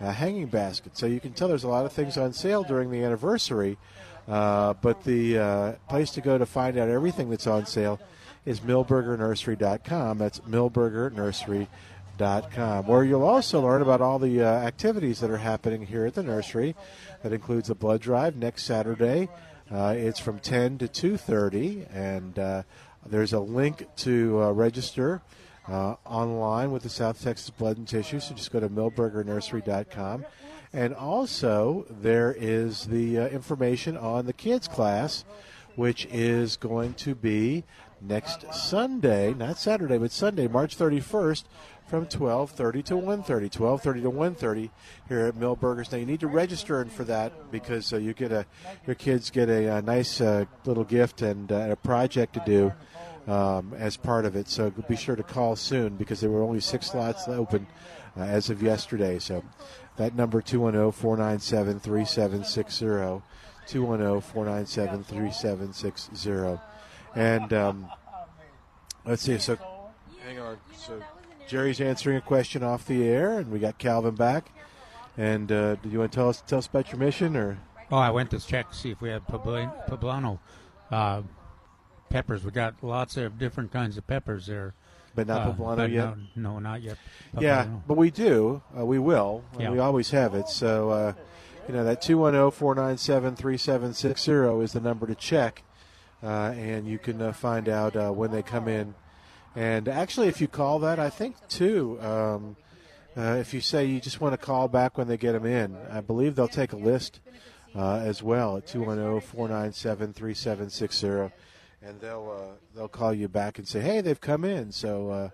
uh, hanging basket. So you can tell there's a lot of things on sale during the anniversary. Uh, but the uh, place to go to find out everything that's on sale is milbergernursery.com. That's milbergernursery.com, where you'll also learn about all the uh, activities that are happening here at the nursery. That includes a blood drive next Saturday. Uh, it's from 10 to 2:30, and uh, there's a link to uh, register uh, online with the South Texas Blood and Tissue. So just go to milbergernursery.com. And also, there is the uh, information on the kids' class, which is going to be next Sunday, not Saturday, but Sunday, March 31st, from 12:30 to 1:30. 12:30 to 1:30 here at Milberger's. Now you need to register for that because uh, you get a your kids get a, a nice uh, little gift and uh, a project to do um, as part of it. So be sure to call soon because there were only six slots open uh, as of yesterday. So that number 210-497-3760. 210-497-3760. And um, let's see. So hang on. So Jerry's answering a question off the air, and we got Calvin back. And uh, do you want to tell us tell us about your mission, or? Oh, I went to check to see if we had poblano uh, peppers. We got lots of different kinds of peppers there. But not Uh, poblano but yet? No, no, not yet. Yeah, but we do. Uh, we will. Yeah. We always have it. So, uh, you know, that 210 497 3760 is the number to check. Uh, and you can uh, find out uh, when they come in. And actually, if you call that, I think, too, um, uh, if you say you just want to call back when they get them in, I believe they'll take a list uh, as well at 210 497 3760 and they'll uh, they'll call you back and say, "Hey, they've come in, so uh,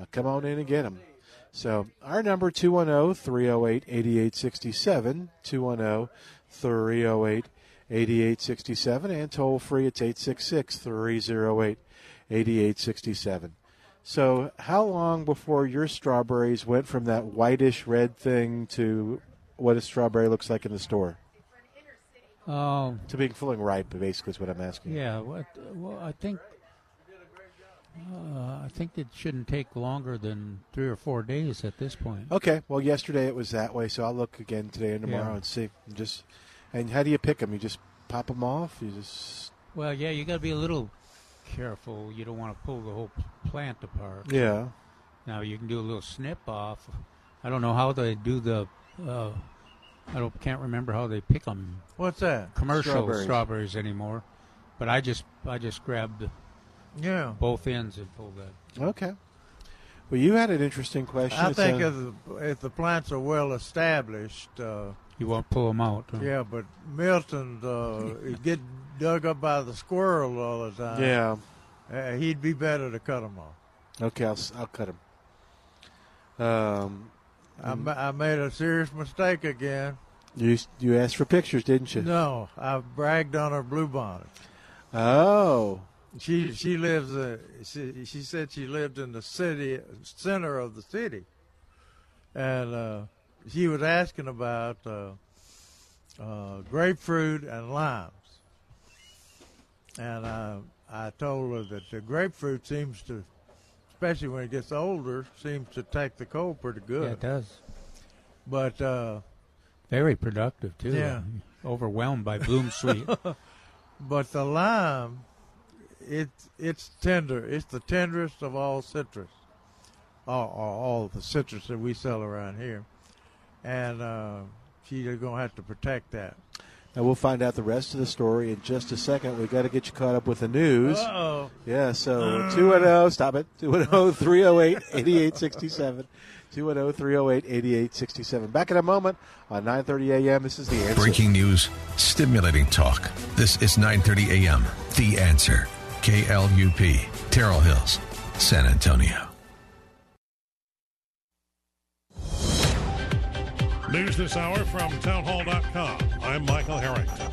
uh, come on in and get them." So our number 210-308-8867, 210-308-8867, and toll free it's 866-308-8867. So how long before your strawberries went from that whitish red thing to what a strawberry looks like in the store? Oh, to being fully ripe, basically, is what I'm asking. Yeah, what, well, I think uh, I think it shouldn't take longer than three or four days at this point. Okay. Well, yesterday it was that way, so I'll look again today and tomorrow Yeah. and see. And just and how do you pick them? You just pop them off. You just Well, yeah, you got to be a little careful. You don't want to pull the whole plant apart. Yeah. Now you can do a little snip off. I don't know how they do the. Uh, I don't can't remember how they pick them. What's that? Commercial Strawberries. strawberries, anymore. But I just I just grabbed Yeah. both ends and pulled that. okay. Well, you had an interesting question. I It's, think uh, if the, if the plants are well established, uh, You won't pull them out. huh? yeah. But Milton uh, get dug up by the squirrel all the time. Yeah. uh, he'd be better to cut them off. okay, I'll, I'll cut them. Um, I, ma- I made a serious mistake again. you you asked for pictures, didn't you? No, I bragged on her bluebonnet. Oh. She she lives. Uh, she she said she lived in the city center of the city, and uh, she was asking about uh, uh, grapefruit and limes, and uh, I told her that the grapefruit seems to, especially when it gets older, seems to take the cold pretty good. Yeah, it does. But uh, Very productive too. Yeah. Overwhelmed by bloom sweet. but the lime, it's it's tender. It's the tenderest of all citrus, all, all, all the citrus that we sell around here, and uh, she's gonna have to protect that. And we'll find out the rest of the story in just a second. We've got to get you caught up with the news. Uh-oh. Yeah, so uh. 210, stop it. 210 308 8867. 210 308 8867. Back in a moment on 9:30 a.m. This is The Answer. Breaking news, stimulating talk. This is 9:30 a.m. The Answer. KLUP, Terrell Hills, San Antonio. News this hour from townhall.com. I'm Michael Harrington.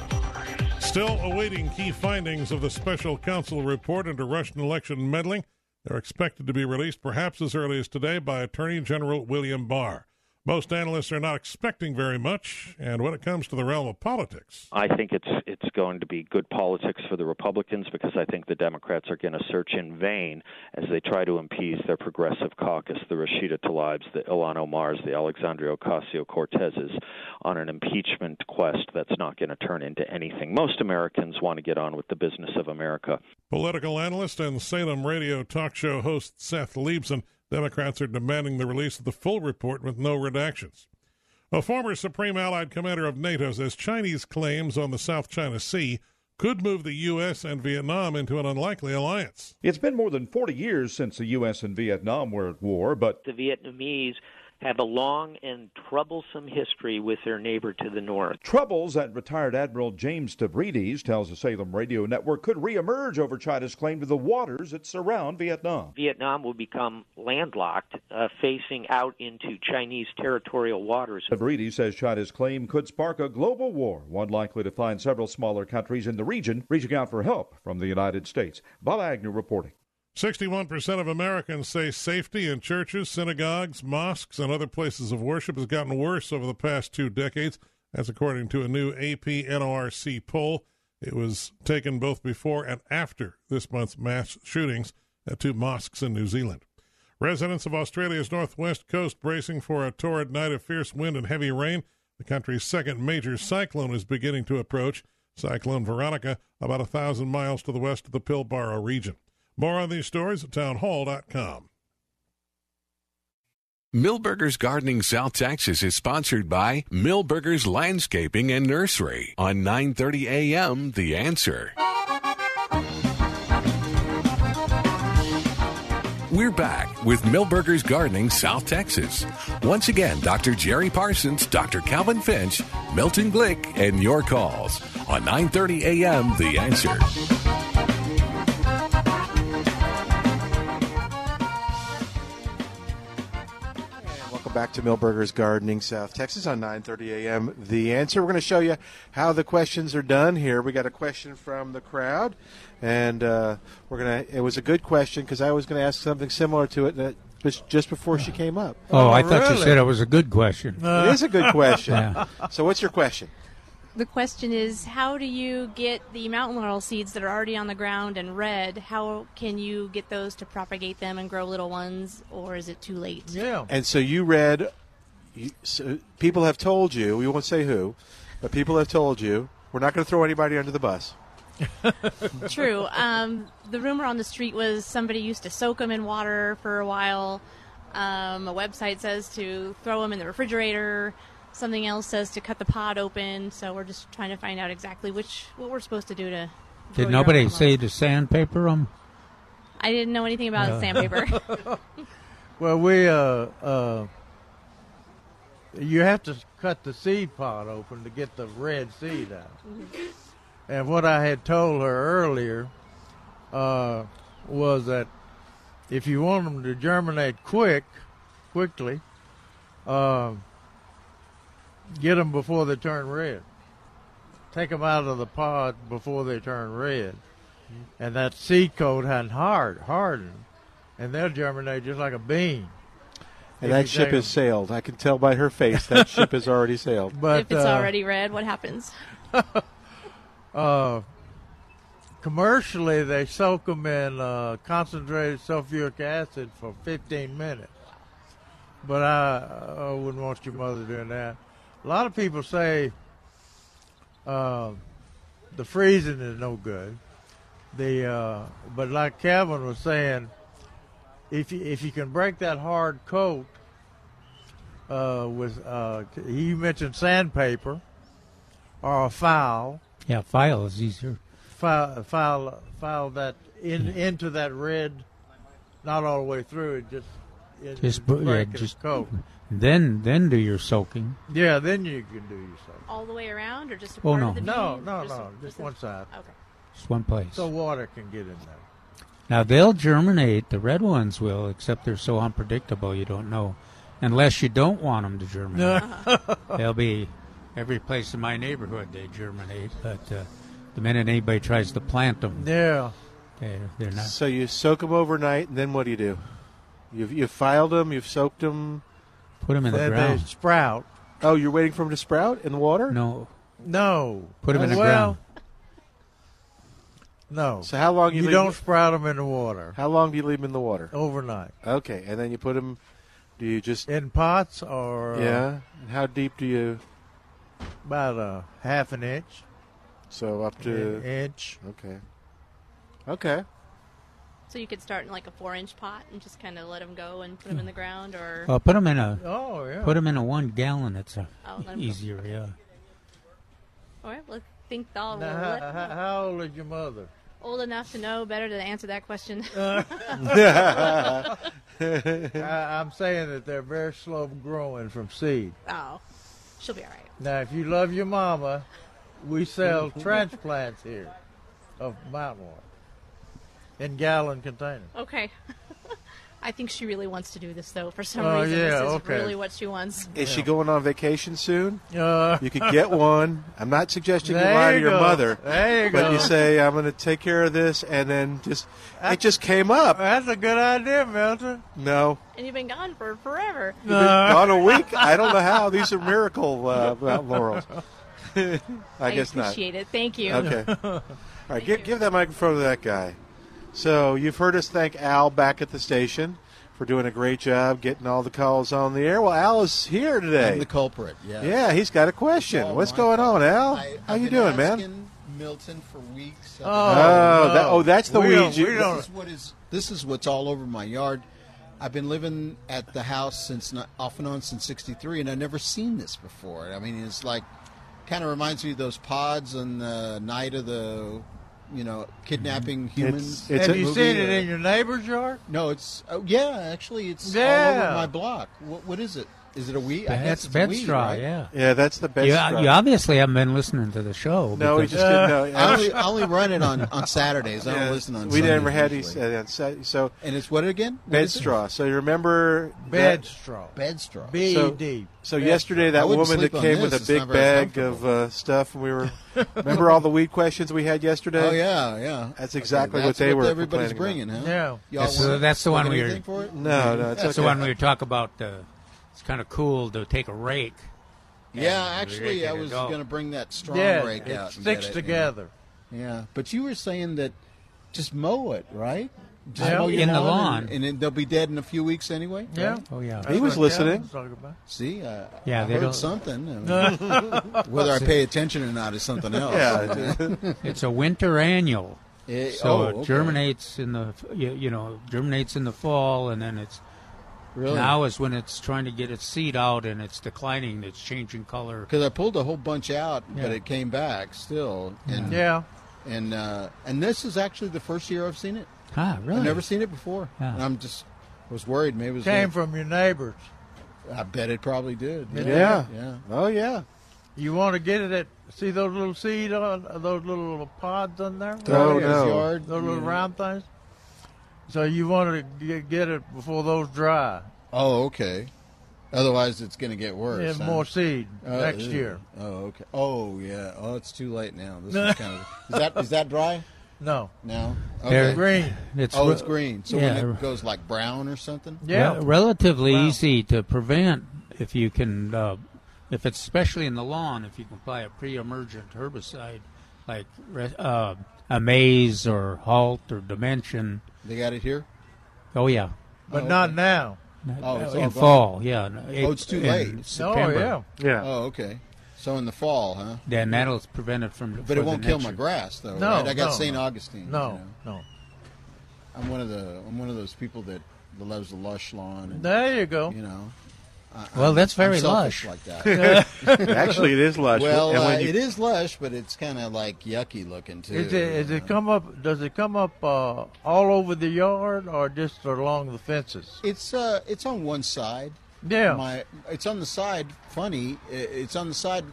Still awaiting key findings of the special counsel report into Russian election meddling. They're expected to be released perhaps as early as today by Attorney General William Barr. Most analysts are not expecting very much, and when it comes to the realm of politics, I think it's it's going to be good politics for the Republicans because I think the Democrats are going to search in vain as they try to appease their progressive caucus, the Rashida Tlaibs, the Ilhan Omars, the Alexandria Ocasio Cortezes, on an impeachment quest that's not going to turn into anything. Most Americans want to get on with the business of America. political analyst and Salem radio talk show host Seth Leibsohn, Democrats are demanding the release of the full report with no redactions. A former Supreme Allied Commander of NATO says Chinese claims on the South China Sea could move the U.S. and Vietnam into an unlikely alliance. It's been more than 40 years since the U.S. and Vietnam were at war, but the Vietnamese have a long and troublesome history with their neighbor to the north. Troubles that retired Admiral James Stavridis tells the Salem Radio Network could reemerge over China's claim to the waters that surround Vietnam. Vietnam will become landlocked, uh, facing out into Chinese territorial waters. Stavridis says China's claim could spark a global war, one likely to find several smaller countries in the region reaching out for help from the United States. Bob Agnew reporting. 61% of Americans say safety in churches, synagogues, mosques, and other places of worship has gotten worse over the past two decades. That's according to a new AP NORC poll. It was taken both before and after this month's mass shootings at two mosques in New Zealand. Residents of Australia's northwest coast bracing for a torrid night of fierce wind and heavy rain. The country's second major cyclone is beginning to approach. Cyclone Veronica, about a thousand miles to the west of the Pilbara region. More on these stories at townhall.com. Milberger's Gardening South Texas is sponsored by Milberger's Landscaping and Nursery on 9:30 a.m. The Answer. We're back with Milberger's Gardening South Texas. Once again, Dr. Jerry Parsons, Dr. Calvin Finch, Milton Glick, and your calls on 9:30 a.m. The Answer. Welcome back to Milberger's Gardening, South Texas on 9:30 a.m. The answer. We're going to show you how the questions are done here. We got a question from the crowd, and uh, we're going to. It was a good question because I was going to ask something similar to it that was just before she came up. Oh, I thought you said it was a good question. it is a good question. Yeah. So, what's your question? The question is how do you get the mountain laurel seeds that are already on the ground and red? How can you get those to propagate them and grow little ones, or is it too late? Yeah. And so you read. You, so people have told you. We won't say who, but people have told you we're not going to throw anybody under the bus. True. Um, the rumor on the street was somebody used to soak them in water for a while. Um, a website says to throw them in the refrigerator. Something else says to cut the pod open. So we're just trying to find out exactly which what we're supposed to do to. Did nobody say to sandpaper them? I didn't know anything about Yeah. sandpaper. Well, we uh, uh, you have to cut the seed pod open to get the red seed out. And what I had told her earlier uh, was that if you want them to germinate quick, quickly, uh, get them before they turn red. Take them out of the pod before they turn red, and that seed coat had hard hardened, and they'll germinate just like a bean. And If that ship take has sailed. I can tell by her face that ship has already sailed. But if it's uh, already red, what happens? uh, commercially, they soak them in uh, concentrated sulfuric acid for 15 minutes. But I, I wouldn't want your mother doing that. A lot of people say uh, the freezing is no good. The uh, but like Calvin was saying, if you, if you can break that hard coat uh, with uh, you mentioned sandpaper or a foul, Yeah, file is easier. file file file that in into that red, not all the way through it, just it, Just yeah, break its just coat. Then then do your soaking. Yeah, then you can do your soaking. All the way around, or just a Oh, part no. of the No, bean? no, Just- no, just one side. Okay. Just one place. So water can get in there. Now they'll germinate. The red ones will, except they're so unpredictable you don't know, unless you don't want them to germinate. they'll be every place in my neighborhood they germinate, but uh, the minute anybody tries to plant them, Yeah. they're, they're not. So you soak them overnight, and then what do you do? You've you've filed them, you've soaked them. Put them in the Then they ground. sprout. Oh, you're waiting for them to sprout in the water? No, No. Put them in the well, ground. No. So how long you, You leave don't sprout them in the water How long do you leave them in the water? overnight. Okay, and then you put them. Do you just In pots or uh, yeah? And how deep do you? about a half an inch, So up to an inch. okay, okay. So you could start in like a four-inch pot and just kind of let them go and put them in the ground, or well, put them in a. Oh yeah. Put them in a one gallon. It's a Oh, let 'em go. easier, yeah. all right. Well, think I'll Now, let- how, how- how old is your mother? old enough to know better to answer that question. I, I'm saying that they're very slow growing from seed. oh, she'll be all right. Now, if you love your mama, we sell transplants here of mountain water in gallon containers. Okay. I think she really wants to do this though. For some Oh, reason, yeah, this is okay. really what she wants. Is she going on vacation soon? Uh, you could get one. I'm not suggesting you There lie to you your go. mother. There you go. but go. you say, I'm going to take care of this, and then just, it just came up. That's a good idea, Milton. No. And you've been gone for forever. You've been gone a week? I don't know how. These are miracle uh, laurels. I, I guess not. appreciate it. Thank you. Okay. All right, give, give that microphone to that guy. So you've heard us thank Al back at the station for doing a great job getting all the calls on the air. Well, Al is here today. I'm the culprit. Yeah. Yeah, he's got a question. Oh, What's my going on, Al? I, How I've you been doing, man? asking Milton for weeks. Oh, Oh, that- oh, that's the we weeds don't- we we don't- don't- This is what is. This is what's all over my yard. I've been living at the house since off and on since '63, and I've never seen this before. I mean, it's like kind of reminds me of those pods on the night of the, you know, kidnapping humans. Have you seen it uh, in your neighbor's yard? No, it's oh, yeah. Actually, it's all over my block. What, what is it? Is it a weed? I guess That's it's a bed weed, straw, right? yeah. Yeah, that's the bed you, straw. You obviously haven't been listening to the show. No, we because- just didn't know. I only, I only run it on, on Saturdays. I don't Yeah, listen on We Sundays never had usually. these. Uh, so, so and it's what again? What Bed straw. So you remember Bed that- straw. Bed straw. So, B-E-D. so Bed yesterday, straw. that woman that came this. with a big bag of uh, stuff, and we were. remember all the weed questions we had yesterday? Oh yeah, yeah. That's Okay, exactly that's what they were. Everybody's bringing, about. huh? Y'all That's, uh, that's the one we anything were. it? No, no, it's that's the one we were talking about. Uh, it's kind of cool to take a rake. Yeah, actually, rake I was going to bring that strong Yeah, rake it out. and sticks get it, together. Yeah. yeah, but you were saying that just mow it, right? Just Yeah. mow your In the lawn. and, then they'll be dead in a few weeks anyway. Yeah. right? Oh yeah. He was listening. See, uh, Yeah, I they heard don't- something. I mean, whether I pay attention or not is something else. Yeah. it's a winter annual. Eh, so oh, it germinates in the you, you know germinates in the fall, and then it's Really? now is when it's trying to get its seed out, and it's declining. It's changing color. Because I pulled a whole bunch out, but it came back still. And, Yeah. And uh, and this is actually the first year I've seen it. Ah, really? I've never seen it before. Yeah. And I'm just was worried maybe it was Came gonna- from your neighbors. I bet it probably did. It Yeah. Yeah. Oh yeah. You want to get it at see those little seed on those little pods on there? Oh, Right no. yard. Those little Yeah. round things. So you want to get, get it before those dry. Oh, okay. Otherwise, it's going to get worse. Yeah, huh? more seed Oh, next ew. year. Oh, okay. Oh, yeah. Oh, it's too late now. This is kind of is that is that dry? No. No. They're green. It's oh, re- it's green. So yeah. when it goes like brown or something. Yeah. Re- relatively Wow. easy to prevent if you can, uh, if it's especially in the lawn, if you can apply a pre-emergent herbicide like re- uh, Amaze or Halt or Dimension. They got it here. Oh yeah, But Oh, not okay. now. Oh, it's all in gone. fall. Yeah, in Oh, it's too late. September. Oh, yeah. Yeah. Oh, okay. So in the fall, huh? Then that'll prevent it from. But it won't kill next my grass, though. No, right? I got no, St. no. Augustine. No, you know. no. I'm one of the I'm one of those people that loves the lush lawn. And, There you go. You know. I, Well, I'm- that's very I'm lush. Like that. Actually, it is lush. Well, And when uh, you- it is lush, but it's kind of like yucky looking too. Is it, is it come up? Does it come up uh, all over the yard or just along the fences? It's uh, it's on one side. Yeah. My, it's on the side. Funny, it's on the side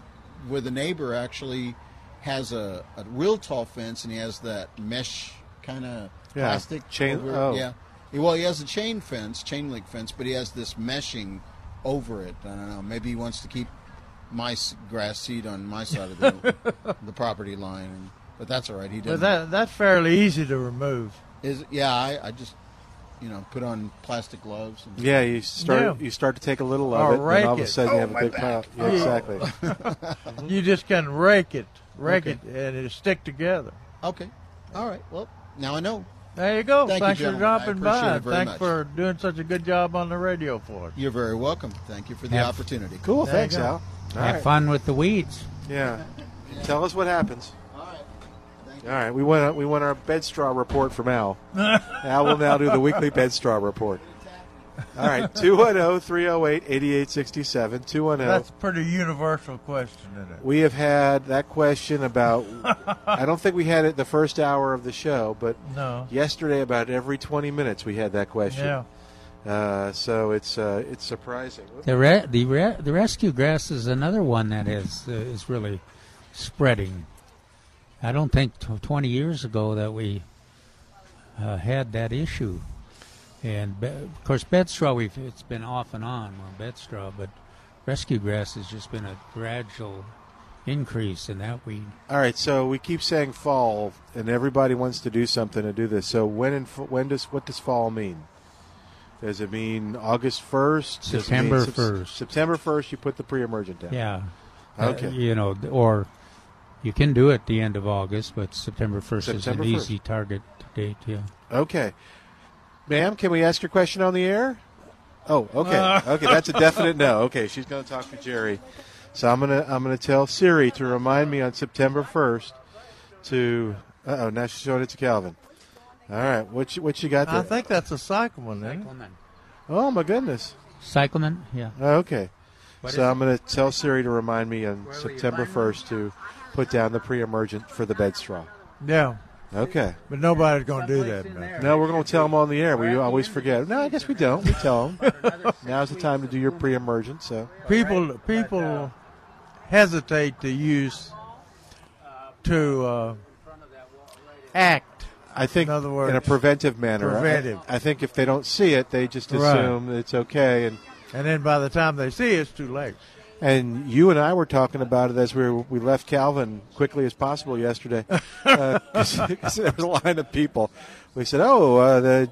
where the neighbor actually has a, a real tall fence, and he has that mesh kind of Yeah, plastic chain- over- oh. Yeah. Well, he has a chain fence, chain link fence, but he has this meshing over it. I don't know. Maybe he wants to keep my grass seed on my side of the the property line, and, but that's all right. He doesn't. that that's fairly easy to remove. Is yeah, I, I just you know put on plastic gloves. And, yeah, you start Yeah. you start to take a little of Or it, and all of a sudden Oh, you have a big back. pile. Yeah, exactly. You just can rake it, rake Okay. it, and it stick together. Okay, all right. Well, now I know. There you go. Thank you, Thanks for gentlemen. I dropping by. it very Thanks much. for doing such a good job on the radio for us. You're very welcome. Thank you for the Have- opportunity. Cool. There Thanks. Al. All Have right. fun with the weeds. Yeah. Tell us what happens. All right. All right. we want we want our bed straw report from Al. Al will now do the weekly bed straw report. All right, 210 308 8867. 210. That's a pretty universal question, isn't it? We have had that question about. I don't think we had it the first hour of the show, but No. yesterday about every 20 minutes we had that question. Yeah. Uh, so it's uh, it's surprising. The re- the re- the rescue grass is another one that is uh, is really spreading. I don't think t- 20 years ago that we uh, had that issue. And be- of course, bed straw we've it's been off and on on bed straw, but rescue grass has just been a gradual increase in that weed. All right, so we keep saying fall, and everybody wants to do something to do this. So when in, when does what does fall mean? Does it mean August first? September 1st. September first. You put the pre-emergent down. Yeah. Uh, Okay. you know, or you can do it the end of August, but September 1st September is an 1st. easy target date, yeah. Okay, ma'am, can we ask your question on the air? Oh, okay, Uh. okay, that's a definite no. Okay, she's going to talk to Jerry, so I'm gonna I'm gonna tell Siri to remind me on September first to. Uh oh, now she's showing it to Calvin. All right, what you, what you got there? I think that's a cyclamen, isn't it? Oh my goodness. Cyclamen, yeah. Okay. What so I'm going to tell Siri to remind me on September 1st to put down the pre-emergent for the bed straw. Yeah. Okay. But nobody's going to do that. man. No, we're going to tell them on the air. We always forget. No, I guess we don't. We tell them. Now's the time to do your pre-emergent. So People people hesitate to use to uh, act. I think in other words, in a preventive manner. I- Preventive. I, think if they don't see it, they just Right. assume it's okay. And And then by the time they see it, it's too late. And you and I were talking about it as we were, we left Calvin quickly as possible yesterday. Uh 'cause 'cause there was a line of people. We said, "Oh, uh, the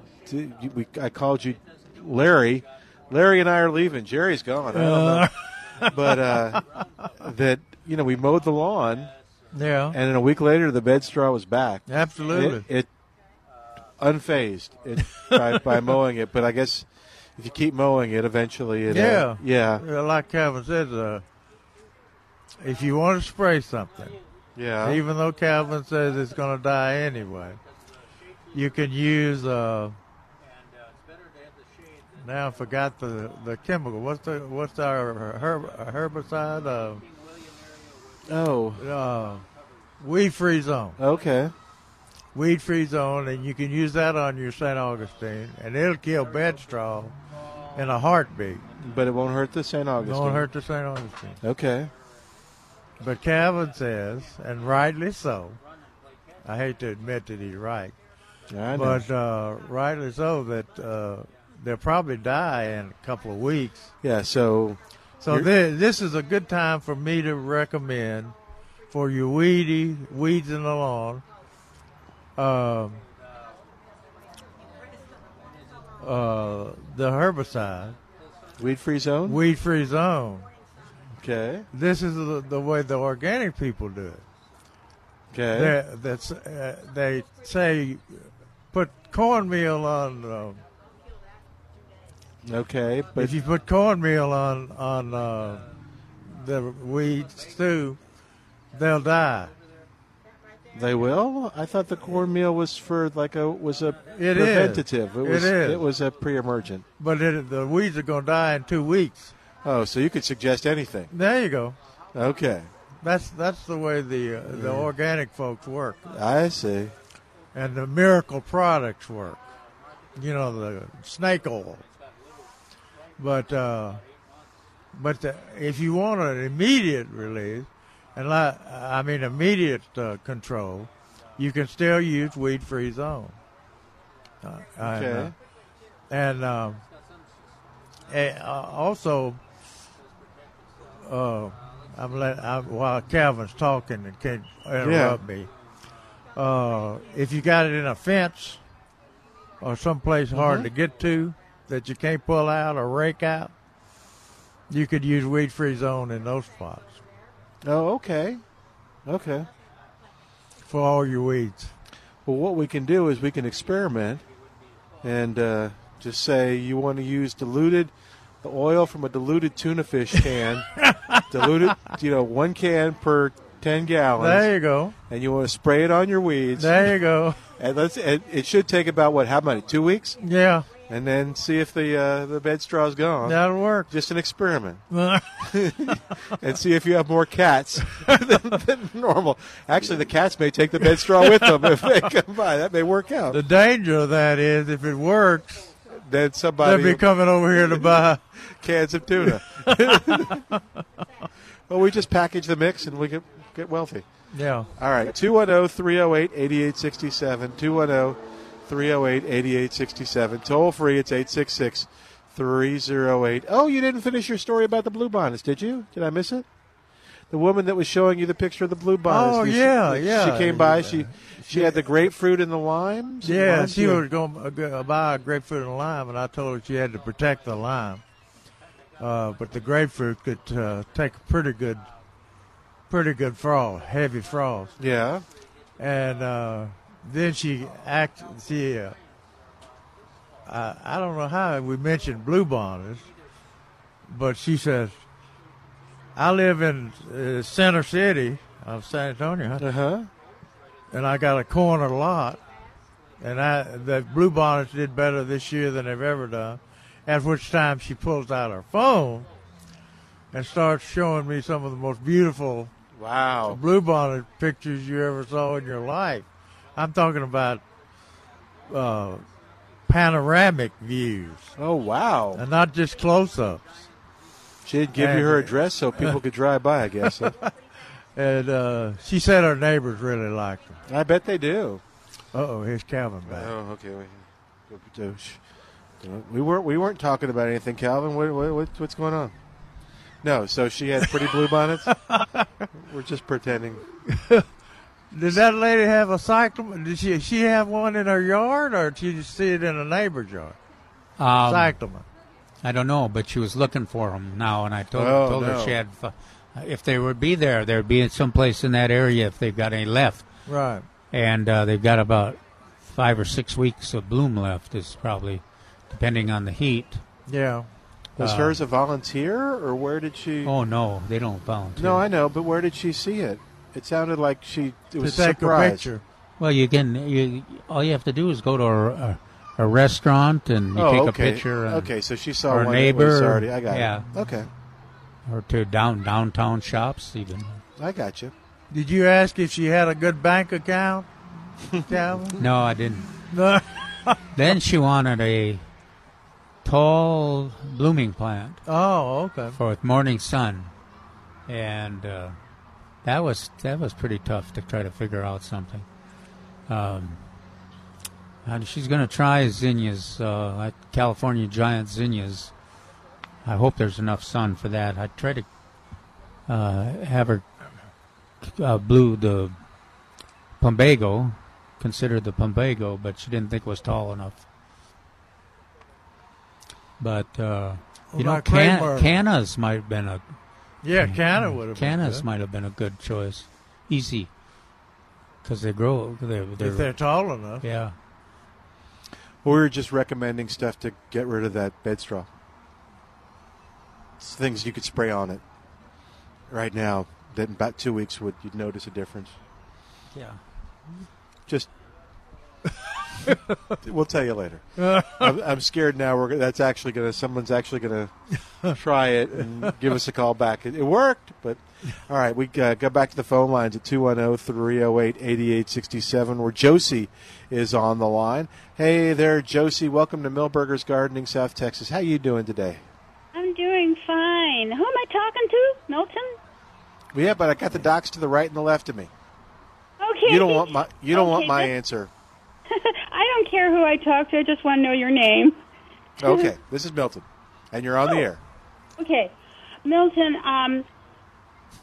we, I called you Larry. Larry and I are leaving. Jerry's gone. I don't know." but uh, that you know we mowed the lawn. Yeah. And then a week later, the bed straw was back. Absolutely. It, it unfazed it by, by mowing it, but I guess if you keep mowing it, eventually it. uh, yeah. yeah. Like Calvin said, uh, if you want to spray something, Yeah. even though Calvin says it's going to die anyway, you can use. Uh, now I forgot the the chemical. What's the what's our herb, herbicide? Uh, oh, uh, weed free zone. Okay. Weed free zone, and you can use that on your St. Augustine, and it'll kill bed straw in a heartbeat. But it won't hurt the St. Augustine. Don't hurt the St. Augustine. Okay. But Calvin says, and rightly so. I hate to admit that he's right, but uh, rightly so that uh, they'll probably die in a couple of weeks. Yeah. So. So you're- this is a good time for me to recommend for your weedy weeds in the lawn. Um, uh, the herbicide, weed free zone. Weed free zone. Okay. This is the, the way the organic people do it. Okay. They're- That's uh, they say put cornmeal on. Um, Okay, but if you put cornmeal on on uh, the weeds too, they'll die. They will. I thought the cornmeal was for like a was a It is. preventative. It was. is. It was a pre-emergent. But it, the weeds are going to die in two weeks. Oh, so you could suggest anything. There you go. Okay. That's that's the way the uh, the Yeah. organic folks work, I see. and the miracle products work. You know the snake oil. But uh, but the, if you want an immediate release, and like, I mean immediate uh, control, you can still use weed free zone. Uh, and, Okay. uh, and um, and, uh, also, uh, I'm let I'm, while Calvin's talking and can't interrupt me. Uh, if you got it in a fence or someplace hard Mhm. to get to that you can't pull out or rake out, you could use weed free zone in those spots Oh, okay. Okay. for all your weeds. Well, what we can do is we can experiment and uh, just say you want to use diluted the oil from a diluted tuna fish can, diluted, you know, one can per ten gallons. There you go. And you want to spray it on your weeds. There you go. And let's. And it should take about what? How many? Two weeks. Yeah. And then see if the uh, the bed straw's gone. That'll work. Just an experiment, and see if you have more cats than, than normal. Actually, the cats may take the bed straw with them if they come by. That may work out. The danger of that is if it works, then somebody they'll be coming over here to buy cans of tuna. well, we just package the mix and we get get wealthy. Yeah. All right. 210 308 8867. 210 308 8867. Toll free, it's 866 308. Oh, you didn't finish your story about the blue bonnets, did you? Did I miss it? The woman that was showing you the picture of the blue bonnets. Oh, she- yeah, she, came by. She she had the grapefruit and the limes. Yeah, Limes, she was going to buy a grapefruit and a lime, and I told her she had to protect the lime. Uh, but the grapefruit could uh, take a pretty good, pretty good frost, heavy frost. Yeah. And uh, then she act. She, uh, I, I don't know how we mentioned bluebonnets, but she says, "I live in uh, Center City of San Antonio." Uh huh. and I got a corner lot, and I the bluebonnets did better this year than they've ever done. At which time she pulls out her phone and starts showing me some of the most beautiful wow bluebonnet pictures you ever saw in your life. I'm talking about uh, panoramic views. Oh wow! And not just close-ups. She'd give you her address so people could drive by, I guess. and uh, she said her neighbors really liked them. I bet they do. Uh oh, here's Calvin back. Oh, okay. We, we weren't we weren't talking about anything, Calvin. What, what- what's going on? No, so she had pretty blue bonnets. We're just pretending. Did that lady have a cyclamen? Did she she have one in her yard, or did she just see it in a neighbor's yard? Um, cyclamen. I don't know, but she was looking for them now, and I told, Oh, told no. her she had. If they would be there, there'd be someplace in that area if they've got any left. Right. And uh, they've got about five or six weeks of bloom left. Is probably depending on the heat. Yeah. Was Uh, hers a volunteer, or where did she? Oh no, they don't volunteer. No, I know, but where did she see it? It sounded like she it was take a picture. Well, you can. You all you have to do is go to a, a, a restaurant and you Oh, take okay. a picture. And, Okay, so she saw or one a neighbor. was already- I got it. yeah. Okay. Or to down downtown shops even. I got you. Did you ask if she had a good bank account, Calvin? No, I didn't. No. then she wanted a tall blooming plant. Oh, okay. For morning sun, and uh, that was that was pretty tough to try to figure out something. Um, and she's going to try zinnias, uh, California giant zinnias. I hope there's enough sun for that. I tried to uh, have her uh, blue the plumbago, consider the plumbago, but she didn't think it was tall enough. But uh, Well, you know, can, cannas might have been a Yeah, canna would have been cannas good. might have been a good choice, easy, because they grow. They're, they're, if they're tall enough. yeah. We were just recommending stuff to get rid of that bed straw. It's things you could spray on it right now. That in about two weeks would you'd notice a difference. Yeah. Just we'll tell you later. I'm, I'm scared now. We're that's actually gonna someone's actually gonna try it and give us a call back. It, it worked, but all right. We uh, go back to the phone lines at 210-308-8867 where Josie is on the line. Hey there, Josie. Welcome to Milberger's Gardening, South Texas. How are you doing today? I'm doing fine. Who am I talking to? Milton? Yeah, but I got the docs to the right and the left of me. Okay. You don't want my you don't want my answer. I don't care who I talk to. I just want to know your name. Okay, this is Milton, and you're on the air. Okay, Milton. Um,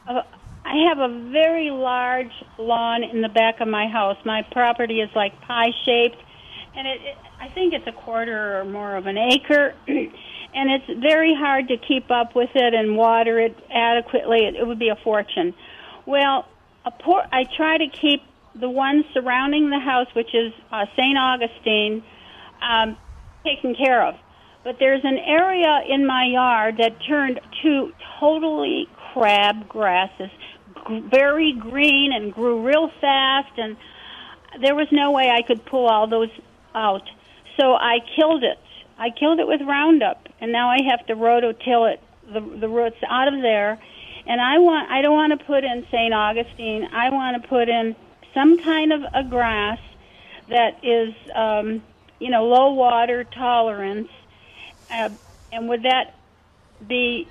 uh, I have a very large lawn in the back of my house. My property is like pie shaped, and it, it I think it's a quarter or more of an acre, and it's very hard to keep up with it and water it adequately. It, it would be a fortune. Well, a por- I try to keep the ones surrounding the house, which is uh, St. Augustine, um, taken care of. But there's an area in my yard that turned to totally crab grasses, g- very green and grew real fast, and there was no way I could pull all those out. So I killed it I killed it with Roundup, and now I have to rototill it, the the roots out of there. And I want I don't want to put in St. Augustine. I want to put in some kind of a grass that is, um, you know, low water tolerance. Uh, and would that be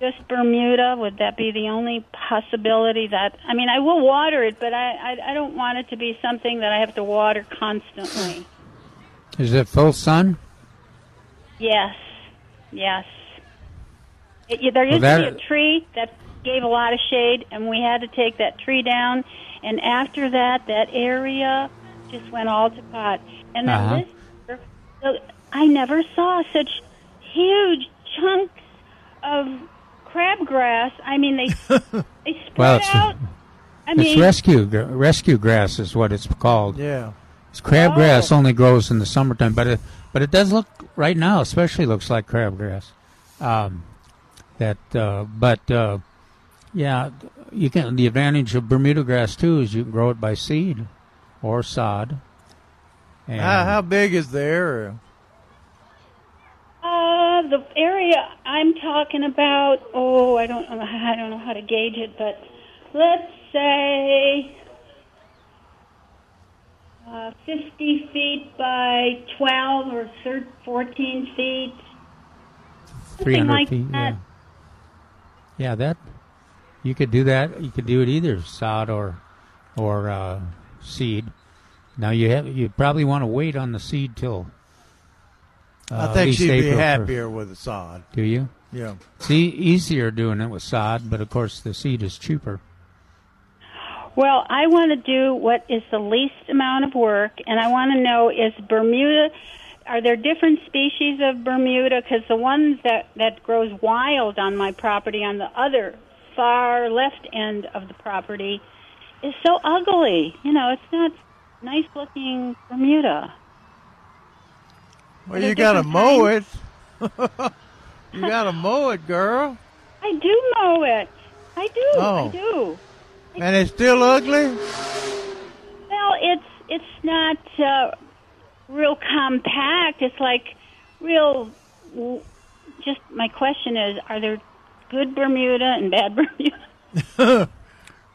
just Bermuda? Would that be the only possibility that? I mean, I will water it, but I I, I don't want it to be something that I have to water constantly. Is it full sun? Yes, yes. It, there Well, used that- to be a tree that gave a lot of shade, and we had to take that tree down. And after that, that area just went all to pot. And then Uh-huh. this so I never saw such huge chunks of crabgrass. I mean, they they spread Well, it's, out. I it's mean, rescue gr- rescue grass is what it's called. Yeah. It's crabgrass Oh. only grows in the summertime, but it but it does look right now, especially looks like crabgrass. Um, that uh, but uh, yeah, you can. The advantage of Bermuda grass too is you can grow it by seed or sod. And How, how big is the area? Uh, the area I'm talking about. Oh, I don't know. I don't know how to gauge it, but let's say uh, 50 feet by 12 or thir 14 feet. three Something hundred like feet. that. Yeah. yeah, that you could do that. You could do it either sod or or uh, seed. Now you have you probably want to wait on the seed till. Uh, I think least she'd be April for- happier with the sod. Do you? Yeah. It's e- easier doing it with sod, but of course the seed is cheaper. Well, I want to do what is the least amount of work, and I want to know is Bermuda. Are there different species of Bermuda? Because the one that that grows wild on my property, on the other far left end of the property, is so ugly. You know, it's not nice looking Bermuda. Well, you got to different mow it. you got to mow it, girl. I do mow it. I do. Oh. I do. And it's still ugly? Well, it's it's not uh, real compact. It's like real. Just my question is: Are there good Bermuda and bad Bermuda?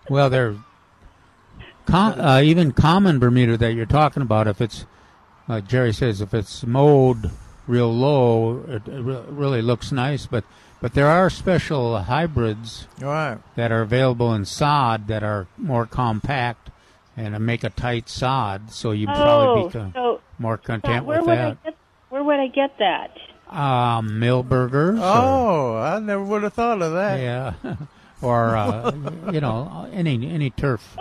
Well, they're com- uh, even common Bermuda that you're talking about. If it's like Jerry says, if it's mowed real low, it, it re- really looks nice. But but there are special hybrids Right. that are available in sod that are more compact and uh, make a tight sod, so you probably oh, be co- so more content where with that. I get? Where would I get that? Um, Milberger's. or- Oh, I never would have thought of that. yeah, or uh, you know any any turf.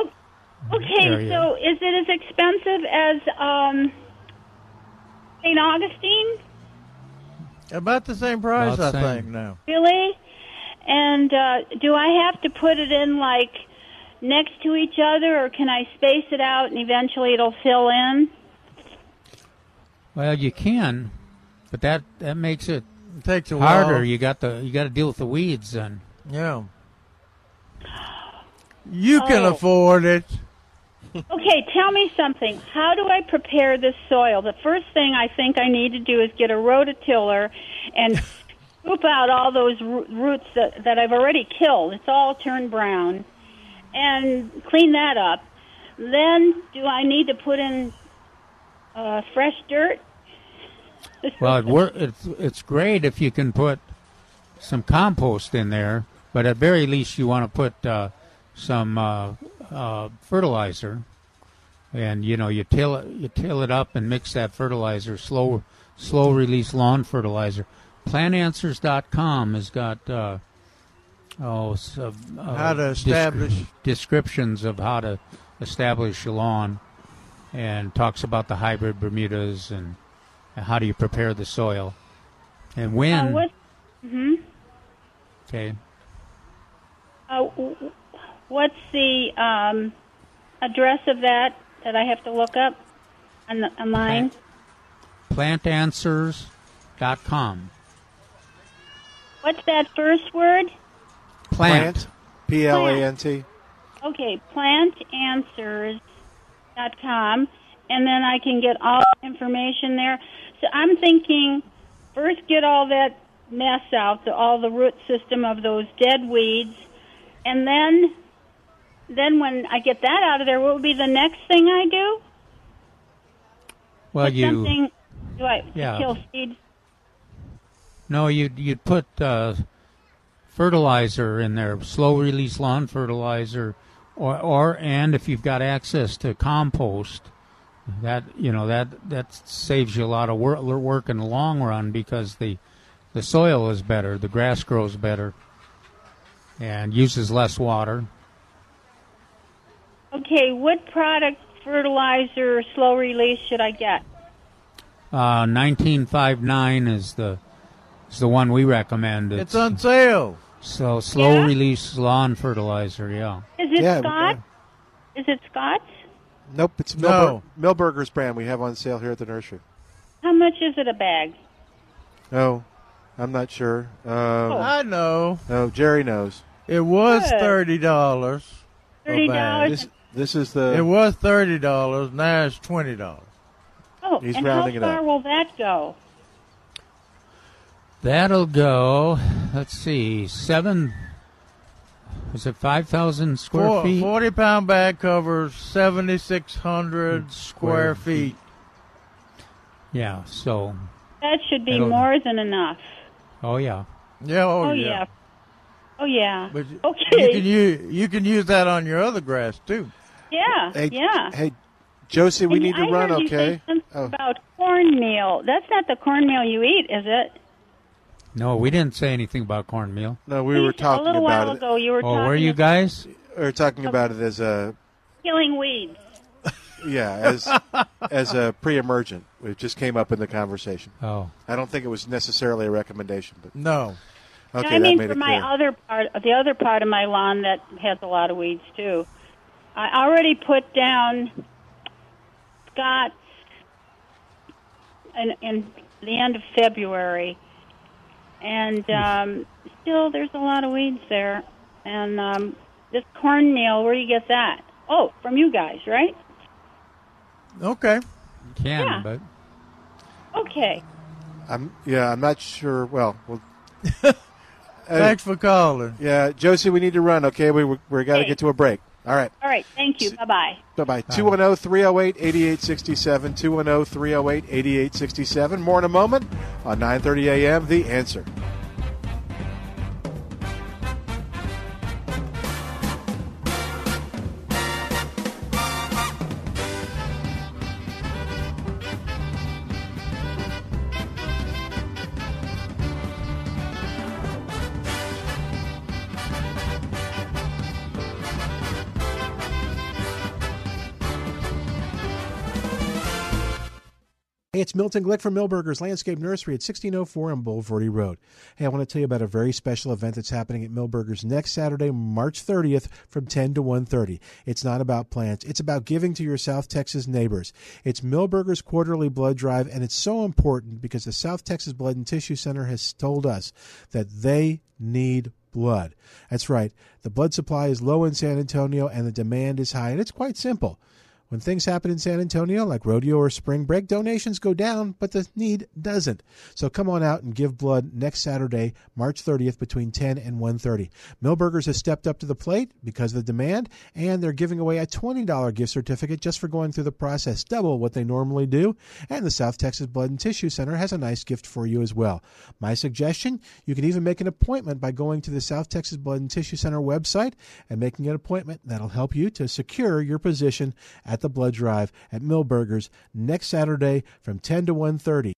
Okay, area. so is it as expensive as um, St. Augustine? About the same price, About I same. think, now. Really? And uh, do I have to put it in like next to each other, or can I space it out and eventually it'll fill in? Well, you can, but that that makes it, takes a harder. while. You got the you got to deal with the weeds then. Yeah. You can Oh. afford it. Okay, tell me something. How do I prepare this soil? The first thing I think I need to do is get a rototiller and scoop out all those roots that, that I've already killed. It's all turned brown. And clean that up. Then, do I need to put in uh, fresh dirt? Well, it wor- it's it's great if you can put some compost in there, but at very least you want to put uh, some uh, uh, fertilizer, and you know you till it you till it up and mix that fertilizer slow slow release lawn fertilizer. PlantAnswers.com has got uh, oh so, uh, How to establish- descriptions of how to establish a lawn, and talks about the hybrid Bermudas and how do you prepare the soil, and when. Uh, what, hmm Okay. uh, w- w- what's the um, address of that that I have to look up on the, online? Plantanswers.com. What's that first word? Plant. P L A N T. Okay, plantanswers.com, and then I can get all information there. So I'm thinking first get all that mess out, the, all the root system of those dead weeds, and then then when I get that out of there, what would be the next thing I do? Well, Put you something, do I Yeah. kill seeds? no, you'd you'd put uh, fertilizer in there, slow release lawn fertilizer, or or and if you've got access to compost, that you know that that saves you a lot of work, work in the long run because the the soil is better, the grass grows better, and uses less water. Okay, what product fertilizer slow release should I get? Uh, 1959 is the is the one we recommend. It's on sale. So slow Yeah? release lawn fertilizer, yeah. Is it Yeah, Scott? Is it Scott's? Nope, it's No. Milber- Milberger's brand we have on sale here at the nursery. How much is it a bag? No, I'm not sure. Um, I know. No, Jerry knows. It was Good. thirty dollars. $30? This, this is the. It was thirty dollars. Now it's twenty dollars. Oh, He's and rounding how it far up. will that go? That'll go. Let's see, seven. Was it five thousand square Four, feet? Forty pound bag covers seventy six hundred square feet. Yeah. So, That should be That'll- more than enough. oh yeah. Yeah. Oh, Oh, yeah. yeah. Oh yeah. But Okay. you can use you can use that on your other grass too. yeah. Hey, yeah. Hey, Josie, we And need to run. heard you say Okay. something Oh. About cornmeal. That's not the cornmeal you eat, is it? No, we didn't say anything about cornmeal. No, we You were said- talking a little about while it. ago. You were Oh, talking were you guys? We were talking about it as a killing weeds. yeah as as a pre-emergent. It just came up in the conversation. Oh. I don't think it was necessarily a recommendation, but No. okay, I mean, made for it my clear. other part, the other part of my lawn that has a lot of weeds too. I already put down Scott's in, in the end of February, and um, still there's a lot of weeds there. And um, this cornmeal, where do you get that? Oh, from you guys, right? Okay. Can, Yeah. but Okay. I'm yeah, I'm not sure. Well, well Thanks for calling. Yeah, Josie, we need to run. Okay, we we, we got to Okay. get to a break. All right. All right. Thank you. Bye bye. Bye bye. 210 308 8867. 210 308 8867. More in a moment on 9:30 a.m. The answer. Hey, it's Milton Glick from Milberger's Landscape Nursery at 1604 on Bulverde Road. Hey, I want to tell you about a very special event that's happening at Milberger's next Saturday, March 30th from 10 to 1.30. It's not about plants. It's about giving to your South Texas neighbors. It's Milberger's Quarterly Blood Drive, and it's so important because the South Texas Blood and Tissue Center has told us that they need blood. That's right. The blood supply is low in San Antonio and the demand is high, and it's quite simple. When things happen in San Antonio, like rodeo or spring break, donations go down, but the need doesn't. So come on out and give blood next Saturday, March 30th, between 10 and 1:30. Milberger's has stepped up to the plate because of the demand, and they're giving away a $20 gift certificate just for going through the process, double what they normally do. And the South Texas Blood and Tissue Center has a nice gift for you as well. My suggestion: you can even make an appointment by going to the South Texas Blood and Tissue Center website and making an appointment. That'll help you to secure your position at the blood drive at Milberger's next Saturday from 10 to 1:30.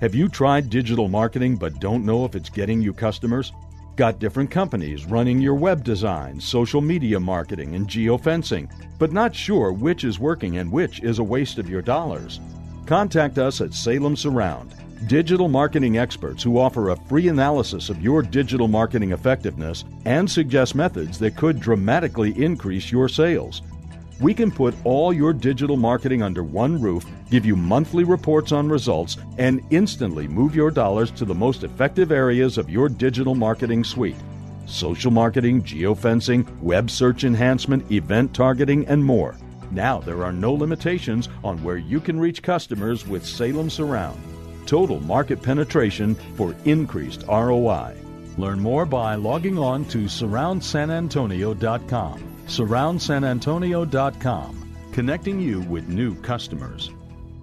Have you tried digital marketing but don't know if it's getting you customers? Got different companies running your web design, social media marketing, and geofencing, but not sure which is working and which is a waste of your dollars? Contact us at Salem Surround, digital marketing experts who offer a free analysis of your digital marketing effectiveness and suggest methods that could dramatically increase your sales. We can put all your digital marketing under one roof, give you monthly reports on results, and instantly move your dollars to the most effective areas of your digital marketing suite social marketing, geofencing, web search enhancement, event targeting, and more. Now there are no limitations on where you can reach customers with Salem Surround. Total market penetration for increased ROI. Learn more by logging on to surroundsanantonio.com. Surroundsanantonio.com, connecting you with new customers.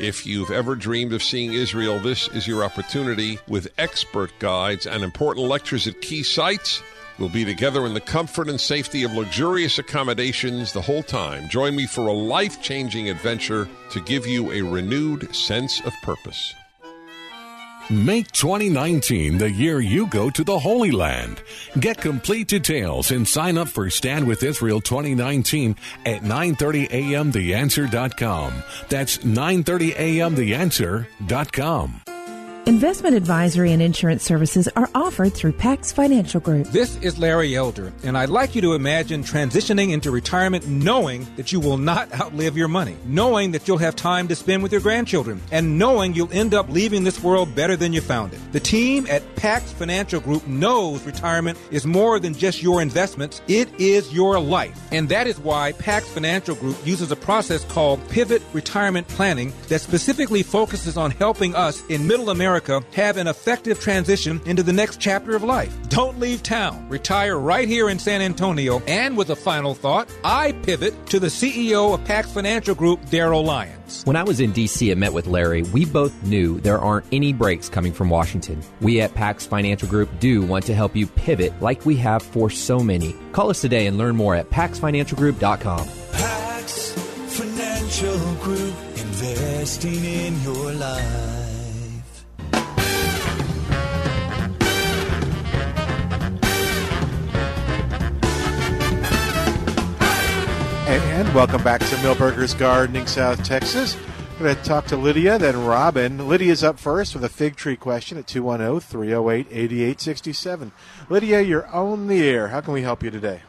If you've ever dreamed of seeing Israel, this is your opportunity with expert guides and important lectures at key sites. We'll be together in the comfort and safety of luxurious accommodations the whole time. Join me for a life changing adventure to give you a renewed sense of purpose. Make 2019 the year you go to the Holy Land. Get complete details and sign up for Stand with Israel 2019 at 9:30 a.m. theanswer.com. That's 9:30 a.m. theanswer.com. Investment advisory and insurance services are offered through Pax Financial Group. This is Larry Elder, and I'd like you to imagine transitioning into retirement knowing that you will not outlive your money, knowing that you'll have time to spend with your grandchildren, and knowing you'll end up leaving this world better than you found it. The team at Pax Financial Group knows retirement is more than just your investments, it is your life. And that is why Pax Financial Group uses a process called Pivot Retirement Planning that specifically focuses on helping us in Middle America have an effective transition into the next chapter of life. Don't leave town. Retire right here in San Antonio. And with a final thought, I pivot to the CEO of Pax Financial Group, Daryl Lyons. When I was in DC and met with Larry, we both knew there aren't any breaks coming from Washington. We at Pax Financial Group do want to help you pivot like we have for so many. Call us today and learn more at paxfinancialgroup.com. Pax Financial Group, investing in your life. And welcome back to Milberger's Gardening, South Texas. We're going to talk to Lydia, then Robin. Lydia's up first with a fig tree question at 210 308 8867. Lydia, you're on the air. How can we help you today?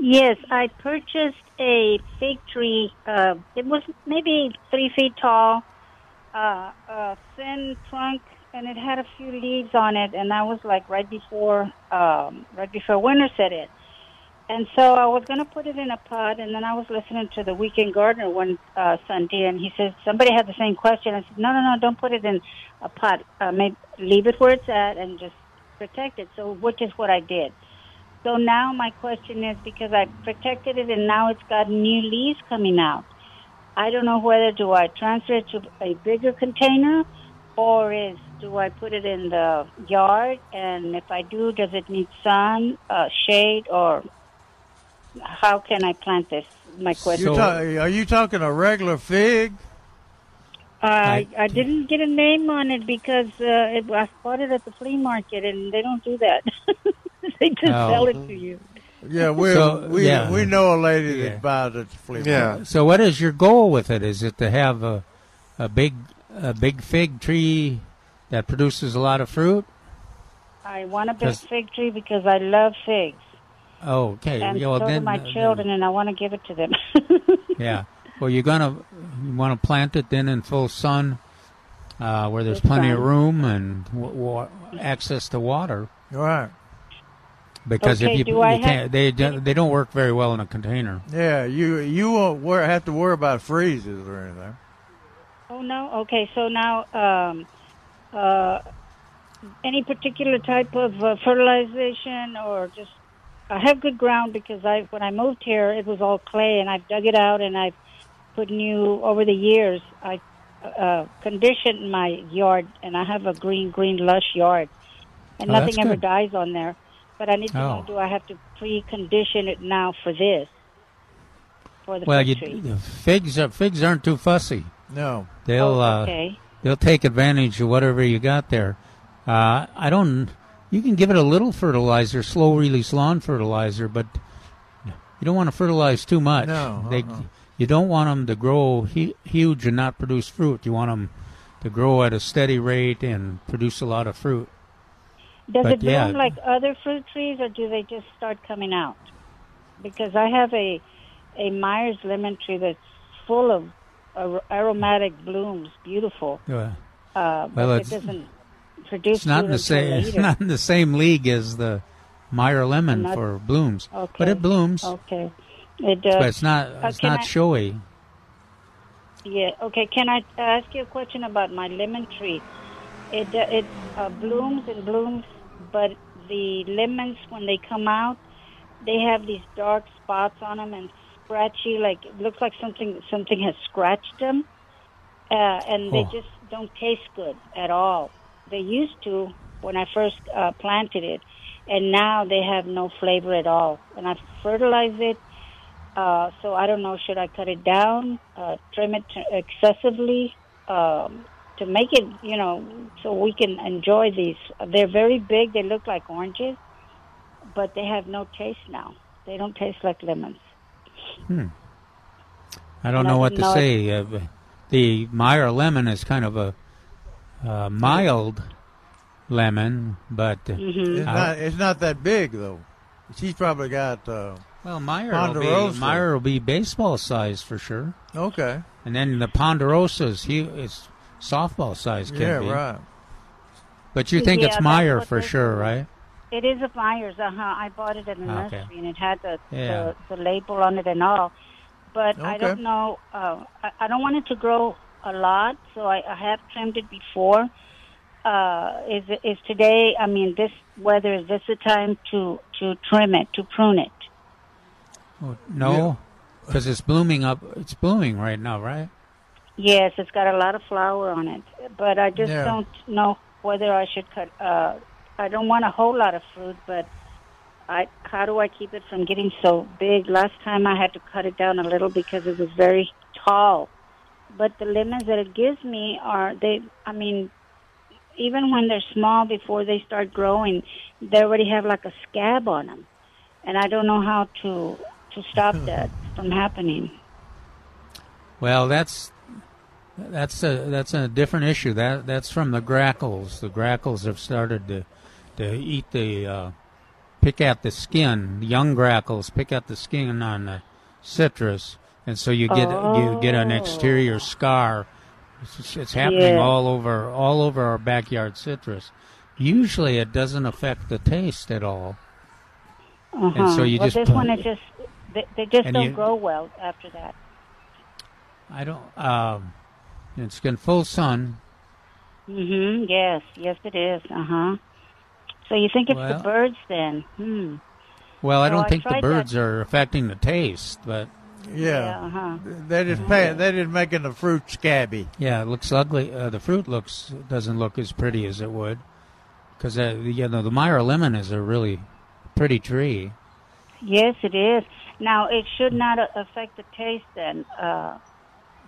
Yes, I purchased a fig tree. Uh, it was maybe three feet tall, uh, a thin trunk, and it had a few leaves on it. And that was like right before, um, right before winter set in. And so I was going to put it in a pot, and then I was listening to the Weekend Gardener one uh, Sunday, and he said somebody had the same question. I said, no, no, no, don't put it in a pot. Uh, maybe leave it where it's at and just protect it. So, which is what I did. So now my question is because I protected it, and now it's got new leaves coming out. I don't know whether do I transfer it to a bigger container, or is do I put it in the yard? And if I do, does it need sun, uh, shade, or how can I plant this? My question. You ta- are you talking a regular fig? I I didn't get a name on it because uh, it, I bought it at the flea market, and they don't do that. they just Oh. sell it to you. Yeah, we So, we yeah. we know a lady Yeah. that buys it at the flea market. Yeah. So, what is your goal with it? Is it to have a a big a big fig tree that produces a lot of fruit? I want a big fig tree because I love figs, Oh, okay. and Yeah, well, so do then, my uh, children, and I want to give it to them. yeah. Well, you're gonna you want to plant it then in full sun, uh, where there's Full plenty of room and w- wa- access to water. Right. Because Okay, if you, do I you can't, they don't- they don't work very well in a container. Yeah, you you won't wor- have to worry about freezes or anything. oh no, okay. So now, um, uh, any particular type of uh, fertilization or just I have good ground because I when I moved here it was all clay and I've dug it out and I've put new over the years I uh, conditioned my yard and I have a green green lush yard and Oh, nothing ever dies on there. But I need to know Oh. do I have to precondition it now for this for the Well, fig you, tree? the figs are, figs aren't too fussy. No, they'll Oh, okay. uh, they'll take advantage of whatever you got there. Uh, I don't. You can give it a little fertilizer, slow release lawn fertilizer, but you don't want to fertilize too much. No, They, uh-uh. you don't want them to grow hu- huge and not produce fruit. You want them to grow at a steady rate and produce a lot of fruit. Does But it bloom yeah. like other fruit trees, or do they just start coming out? Because I have a a Myers lemon tree that's full of ar- aromatic blooms, beautiful. Yeah. Uh, but Well, it doesn't produce. It's not in the same. It's not in the same league as the Meyer lemon Not- for blooms, Okay. but it blooms. Okay. It does. But it's not. Uh, It's not I- showy. Yeah. Okay. Can I ask you a question about my lemon tree? It uh, it uh, blooms and blooms, but the lemons when they come out, they have these dark spots on them and scratchy. Like it looks like something something has scratched them, uh, and they Oh. just don't taste good at all. They used to when I first uh, planted it, and now they have no flavor at all. And I fertilize it. Uh, so I don't know, should I cut it down, uh, trim it excessively, um, to make it, you know, so we can enjoy these. They're very big. They look like oranges, but they have no taste now. They don't taste like lemons. Hmm. I don't And know I what to know say. Uh, the Meyer lemon is kind of a uh, mild lemon, but uh, Mm-hmm. It's not. It's not that big though. She's probably got. Uh, well, Meyer will, be, Meyer will be baseball size for sure. Okay. And then the Ponderosas, he is softball size. Can Yeah, be. right. But you think Yeah, it's that's Meyer for sure, do. right? It is a Myers. Uh huh. I bought it at the Okay. nursery, and it had the, Yeah. the the label on it and all. But I don't know. Uh, I, I don't want it to grow a lot, so I, I have trimmed it before. Uh, is is today? I mean, this weather is this the time to to trim it, to prune it? Oh, no, because it's blooming up. It's blooming right now, right? Yes, it's got a lot of flower on it, but I just Yeah. don't know whether I should cut. Uh, I don't want a whole lot of fruit, but I how do I keep it from getting so big? Last time I had to cut it down a little because it was very tall. But the lemons that it gives me are they. I mean, even when they're small, before they start growing, they already have like a scab on them, and I don't know how to to stop that from happening. Well, that's that's a that's a different issue. That that's from the grackles. The grackles have started to to eat the uh, pick out the skin. The young grackles pick out the skin on the citrus, and so you get you get an exterior scar. It's, it's happening Yeah. all over all over our backyard citrus. Usually, it doesn't affect the taste at all. Uh-huh. And so you well, just this one it just they, they just don't you- grow well after that. I don't. Um, it's in full sun. Mhm. Yes. Yes, it is. Uh huh. So you think it's Well- the birds then? Hmm. Well, I don't I think the tried that- birds are affecting the taste, but Yeah. uh-huh. That is pa- that is making the fruit scabby. yeah, it looks ugly. Uh, the fruit looks doesn't look as pretty as it would, because uh, you know the Meyer lemon is a really pretty tree. Yes, it is. Now it should not uh, affect the taste then. Uh,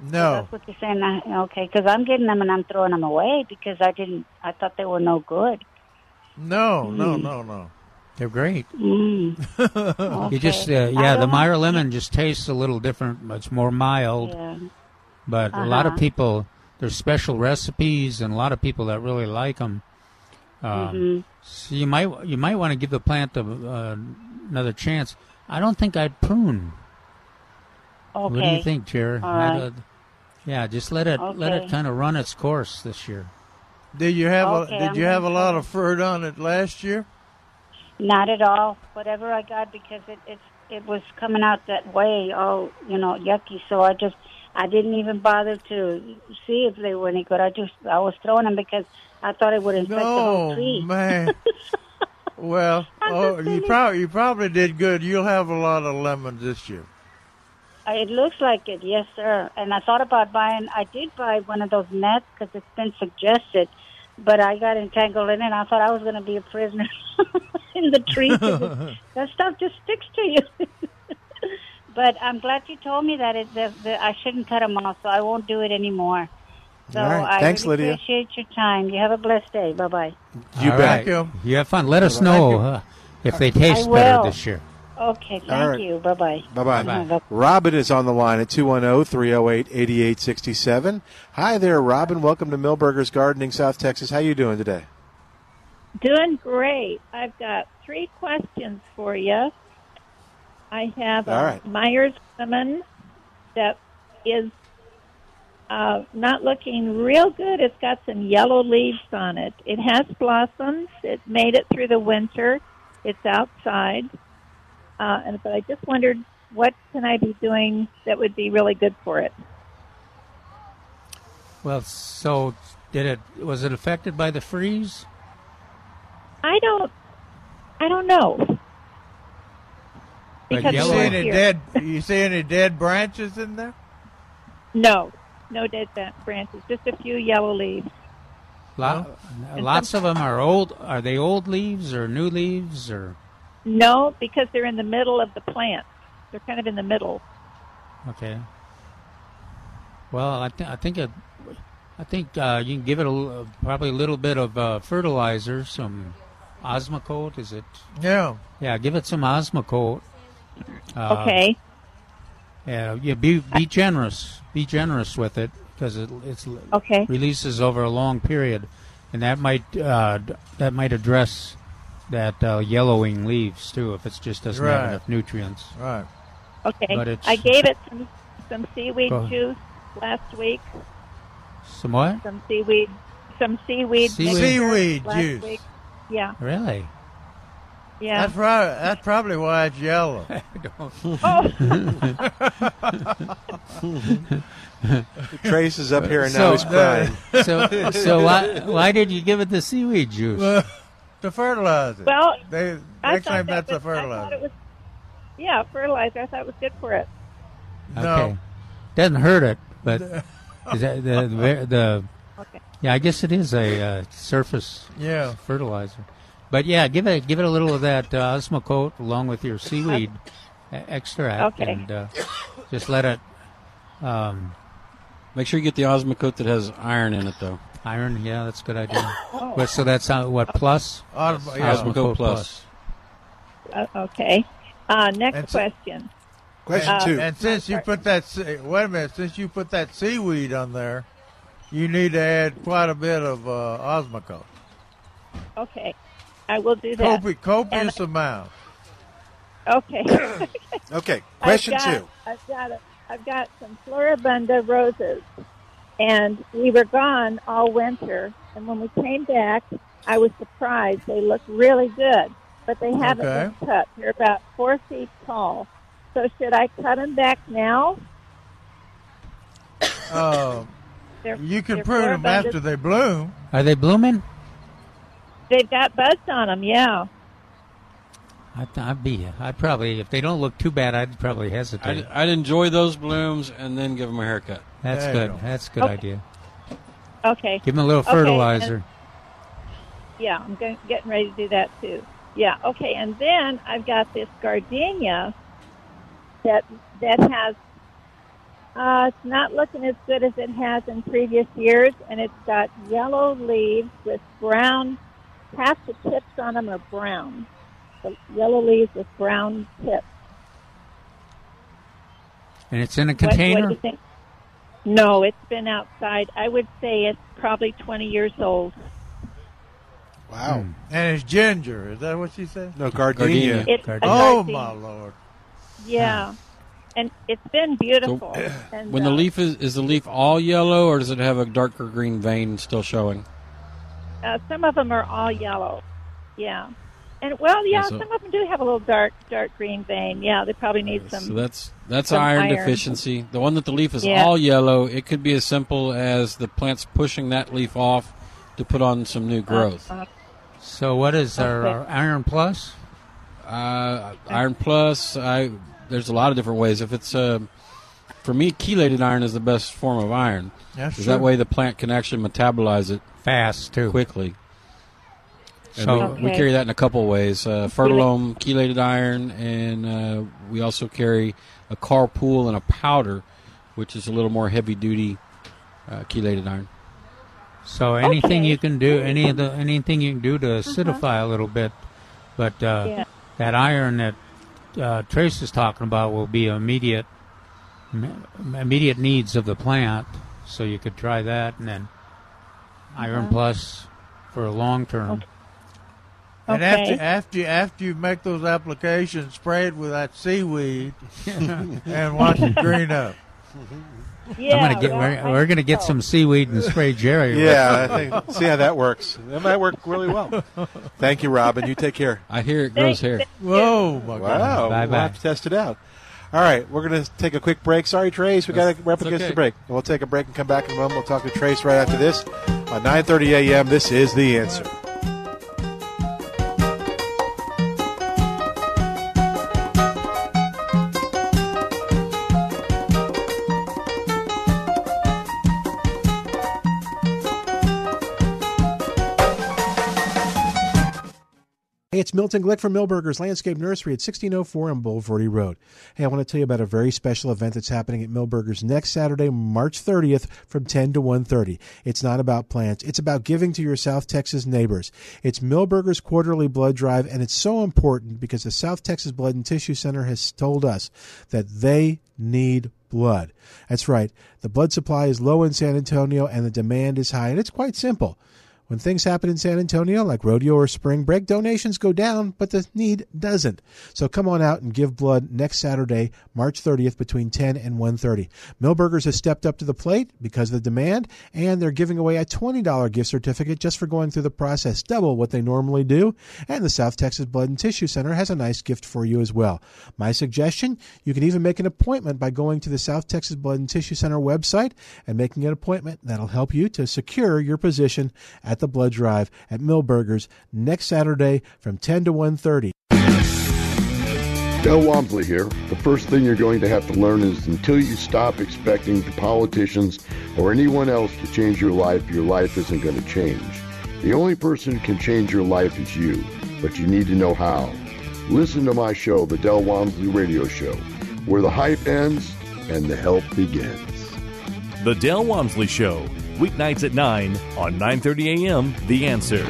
No. That's what you're saying. I- Okay, because I'm getting them and I'm throwing them away because I didn't. I thought they were no good. No, no, Mm. no, no. They're great. Mm. You just uh, yeah, the don't- Meyer lemon just tastes a little different. It's more mild, Yeah. but a lot of Uh-huh. people there's special recipes and a lot of people that really like them. Um, Mhm. So you might you might want to give the plant a, uh, another chance. I don't think I'd prune. Okay. What do you think, Chair? Right. uh, yeah, just let it let it kind of run its course this year. Did you have Okay, a Did I'm you have a lot of fruit on it last year? Not at all. Whatever I got because it it it was coming out that way, all you know, yucky. So I just I didn't even bother to see if they were any good. I just I was throwing them because I thought it would infect the whole tree. man. well, oh, you probably you probably did good. You'll have a lot of lemons this year. Uh, It looks like it, yes, sir. And I thought about buying. I did buy one of those nets because it's been suggested, but I got entangled in it. and I thought I was going to be a prisoner in the tree. that stuff just sticks to you. but I'm glad you told me that, it, that, that I shouldn't cut them off, so I won't do it anymore. So All right. I Thanks, really Lydia. appreciate your time. You have a blessed day. Bye bye. You All bet. right. You have fun. Let us know uh, if they taste better this year. Okay, thank All right. you. Bye bye. Bye bye. Robin is on the line at 210 308 8867. Hi there, Robin. Welcome to Milberger's Gardening, South Texas. How are you doing today? Doing great. I've got three questions for you. I have All a right. Myers lemon that is uh, not looking real good. It's got some yellow leaves on it. It has blossoms. It made it through the winter. It's outside. Uh, and but I just wondered what can I be doing that would be really good for it. Well, so did it? Was it affected by the freeze? I don't. I don't know. Because You see any here. dead? You see any dead branches in there? No, no dead branches. Just a few yellow leaves. Lot, lots of them are old. Are they old leaves or new leaves or? No, because they're in the middle of the plant. They're kind of in the middle. Okay. Well, I, th- I think it, I think uh, you can give it a l- probably a little bit of uh, fertilizer, some Osmocote. Is it? Yeah. Yeah, give it some Osmocote. Uh, Okay. Yeah, yeah. Be be generous. Be generous with it because it it's Okay. releases over a long period, and that might uh, that might address that uh, yellowing leaves too if it just doesn't have enough nutrients. Right. Okay. But it's- I gave it some some seaweed juice last week. Some what? Some seaweed. Some seaweed. Seaweed. Seaweed juice. Week. Yeah. Really? Yeah. That's right. That's probably why it's yellow. Trace is up here and so, now he's crying. So, so why why did you give it the seaweed juice? To fertilize it. Well, they, I next thought time that that's a was- I thought fertilizer. it was, yeah, fertilizer. I thought it was good for it. Okay. Doesn't hurt it, but is that the the, the Okay. yeah? I guess it is a uh, surface Yeah. fertilizer. But yeah, give it give it a little of that uh, Osmocote along with your seaweed extract, Okay. and uh, just let it. Um, Make sure you get the Osmocote that has iron in it, though. Iron, yeah, that's a good idea. Oh. But, so that's uh, what plus? Osmo- yeah. Osmocote Plus. Uh, okay. Uh, next And so- question. and, Uh, And since you put that, wait a minute, since you put that seaweed on there, you need to add quite a bit of uh, Osmocote. Okay. I will do that. Copi- copious amount. Okay. Okay, question I've got, two. I've got a, I've got some Floribunda roses, and we were gone all winter. And when we came back, I was surprised. They look really good, but they haven't Okay. been cut. They're about four feet tall. So should I cut them back now? Uh, They're, you can prune them Floribundas. after they bloom. Are they blooming? They've got buds on them. Yeah. I'd, I'd be. I'd probably if they don't look too bad, I'd probably hesitate. I'd, I'd enjoy those blooms and then give them a haircut. That's There you good. go. That's a good Okay. idea. Okay. Give them a little Okay, fertilizer. and- Yeah, I'm going, getting ready to do that too. Yeah, okay. And then I've got this gardenia that that has. Uh, it's not looking as good as it has in previous years, and it's got yellow leaves with brown. Half the tips on them are brown. The yellow leaves with brown tips. and it's in a What- What, container. do you think? No, it's been outside. I would say it's probably 20 years old. Wow. And it's ginger. Is that what she said? No, gardenia. It's a Oh, my Lord. Yeah, and it's been beautiful. and, When the uh, leaf is is the leaf all yellow, or does it have a darker green vein still showing? uh, some of them are all yellow. Yeah, and well, yeah, Yeah, so- some of them do have a little dark, dark green vein. Yeah, they probably need some. So that's that's some iron, iron. deficiency. The one that the leaf is Yeah. all yellow, it could be as simple as the plant's pushing that leaf off to put on some new growth. Uh, So what is our, Okay. our Iron Plus? Uh, iron plus, I there's a lot of different ways. If it's uh, for me, chelated iron is the best form of iron. That's 'Cause true. that way the plant can actually metabolize it Fast too. quickly. And So- we, we carry that in a couple ways: uh, fertilome, chelated iron, and uh, we also carry a copperas and a powder, which is a little more heavy duty uh, chelated iron. So anything Okay. you can do, any of the anything you can do to acidify a little bit, but uh, Yeah. that iron that uh, Trace is talking about will be immediate immediate needs of the plant. So you could try that, and then Iron Okay. Plus for a long term. And Okay. after after after you make those applications, spray it with that seaweed and watch it green up. Yeah, I'm gonna get. well, we're, we're gonna get so. some seaweed and spray Jerry. Yeah, I think, see how that works. That might work really well. Thank you, Robin. You take care. I hear it grows hair. Whoa, my Wow, Bye bye. we'll have to test it out. All right, we're going to take a quick break. Sorry, Trace, we got to wrap it's against okay. the break. We'll take a break and come back in a moment. We'll talk to Trace right after this on 9:30 a.m. This is the answer. Milton Glick from Milberger's Landscape Nursery at 1604 on Bulverde Road. Hey, I want to tell you about a very special event that's happening at Milberger's next Saturday, March 30th from 10 to 1.30. It's not about plants. It's about giving to your South Texas neighbors. It's Milberger's Quarterly Blood Drive, and it's so important because the South Texas Blood and Tissue Center has told us that they need blood. That's right. The blood supply is low in San Antonio and the demand is high, and it's quite simple. When things happen in San Antonio, like rodeo or spring break, donations go down, but the need doesn't. So come on out and give blood next Saturday, March 30th, between 10 and 1.30. Milberger's has stepped up to the plate because of the demand, and they're giving away a $20 gift certificate just for going through the process, double what they normally do. And the South Texas Blood and Tissue Center has a nice gift for you as well. My suggestion, you can even make an appointment by going to the South Texas Blood and Tissue Center website and making an appointment. That'll help you to secure your position at the blood drive at Milberger's next Saturday from 10 to 1:30. Del Walmsley here. The first thing you're going to have to learn is until you stop expecting the politicians or anyone else to change your life, your life isn't going to change. The only person who can change your life is you, but you need to know how. Listen to my show, The Del Walmsley Radio Show, where the hype ends and the help begins. The Dale Walmsley Show, weeknights at 9 on 9:30 a.m. The Answer.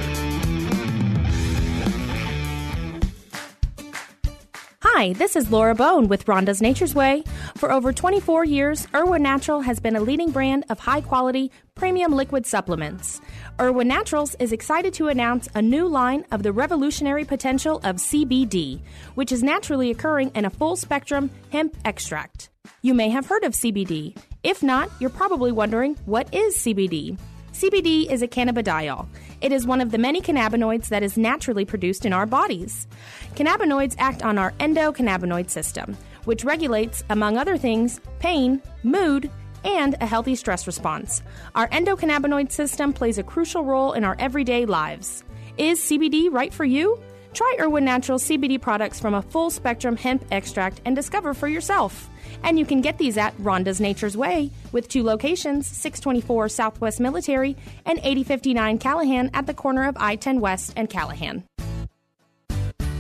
Hi, this is Laura Bone with Rhonda's Nature's Way. For over 24 years, Irwin Natural has been a leading brand of high quality, premium liquid supplements. Irwin Naturals is excited to announce a new line of the revolutionary potential of CBD, which is naturally occurring in a full spectrum hemp extract. You may have heard of CBD. If not, you're probably wondering what is CBD? CBD is a cannabidiol. It is one of the many cannabinoids that is naturally produced in our bodies. Cannabinoids act on our endocannabinoid system, which regulates, among other things, pain, mood, and a healthy stress response. Our endocannabinoid system plays a crucial role in our everyday lives. Is CBD right for you? Try Irwin Natural CBD products from a full spectrum hemp extract and discover for yourself. And you can get these at Rhonda's Nature's Way with two locations 624 Southwest Military and 8059 Callahan at the corner of I 10 West and Callahan.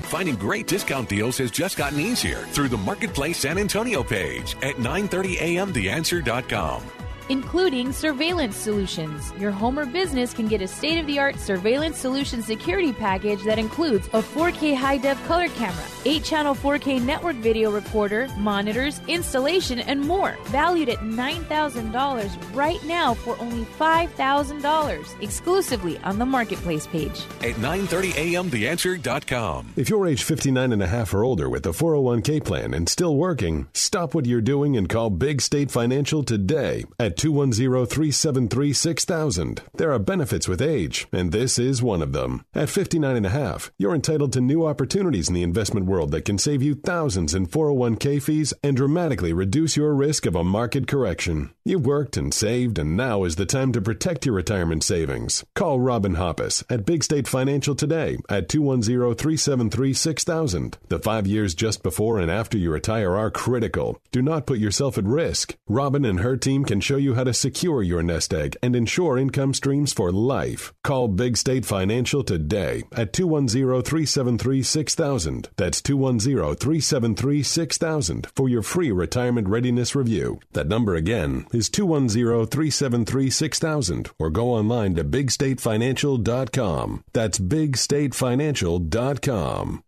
Finding great discount deals has just gotten easier through the Marketplace San Antonio page at 930amtheanswer.com. including surveillance solutions. Your home or business can get a state of the art surveillance solution security package that includes a 4K high def color camera, 8 channel 4K network video recorder, monitors, installation, and more. Valued at $9,000 right now for only $5,000 exclusively on the Marketplace page. At 930amtheanswer.com. If you're age 59 and a half or older with a 401k plan and still working, stop what you're doing and call Big State Financial today at 210-373-6000. There are benefits with age, and this is one of them. At 59 and a half, you're entitled to new opportunities in the investment world that can save you thousands in 401k fees and dramatically reduce your risk of a market correction. You've worked and saved, and now is the time to protect your retirement savings. Call Robin Hoppus at Big State Financial today at 210-373-6000. The five years just before and after you retire are critical. Do not put yourself at risk. Robin and her team can show you how to secure your nest egg and ensure income streams for life. Call Big State Financial today at 210-373-6000. That's 210-373-6000 for your free retirement readiness review. That number again is 210-373-6000 or go online to bigstatefinancial.com. That's bigstatefinancial.com.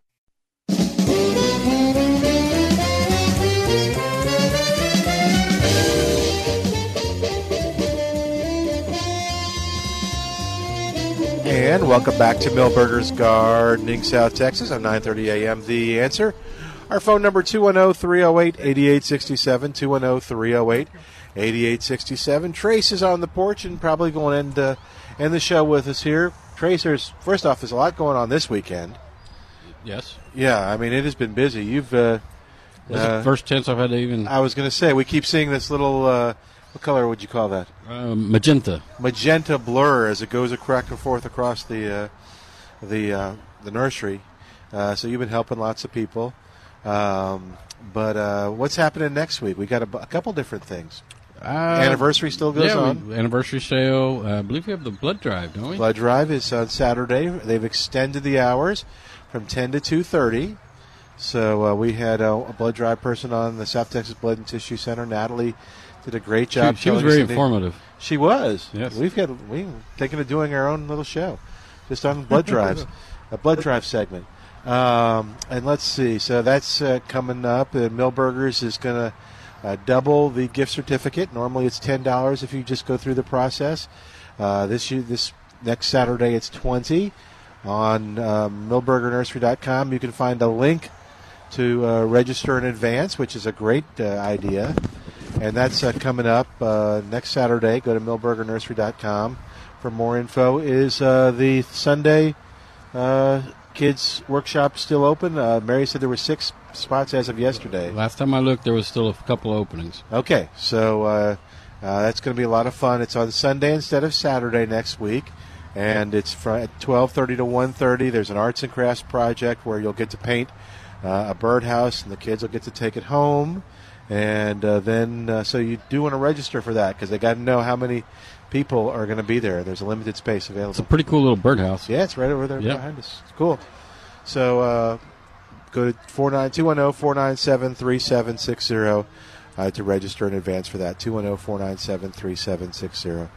And welcome back to Milberger's Gardening, South Texas on 9:30 a.m. The answer. Our phone number 210-308-8867 210-308-8867. Trace is on the porch and probably going to end, uh, end the show with us here. Trace, there's first off, there's a lot going on this weekend. Yes. Yeah, I mean it has been busy. You've uh, the first chance I've had to even. I was going to say we keep seeing this little. Uh, what color would you call that? Um, magenta. Magenta blur as it goes back and forth across the uh, the uh, the nursery. Uh, so you've been helping lots of people. Um, but uh, what's happening next week? We got a, a couple different things. Uh, Anniversary still goes yeah, on. we- anniversary sale. Uh, I believe we have the blood drive, don't we? Blood drive is on Saturday. They've extended the hours from 10 to 2:30. So uh, we had a, a blood drive person on the South Texas Blood and Tissue Center. Natalie did a great job. she was telling us very informative. She was. Yes. We've got we've taken to doing our own little show, just on blood drives, a blood drive segment. Um, and let's see. So that's uh, coming up. Uh, Milberger's is going to uh, double the gift certificate. Normally it's ten dollars if you just go through the process. Uh, this year, this next Saturday it's twenty. On um, milbergernursery.com, you can find a link to uh, register in advance, which is a great uh, idea. And that's uh, coming up uh, next Saturday. Go to milbergernursery.com for more info. Is uh, the Sunday uh, kids workshop still open? Uh, Mary said there were six spots as of yesterday. Last time I looked, there was still a couple of openings. Okay, so uh, uh, that's going to be a lot of fun. It's on Sunday instead of Saturday next week, and it's from at twelve thirty to one thirty. There's an arts and crafts project where you'll get to paint uh, a birdhouse, and the kids will get to take it home. And uh, then, uh, so you do want to register for that because they got to know how many people are going to be there. There's a limited space available. It's a pretty cool little birdhouse. Yeah, it's right over there Yep. behind us. It's cool. So uh, go to 210 497 3760 uh, to register in advance for that. oh, 210 497 3760.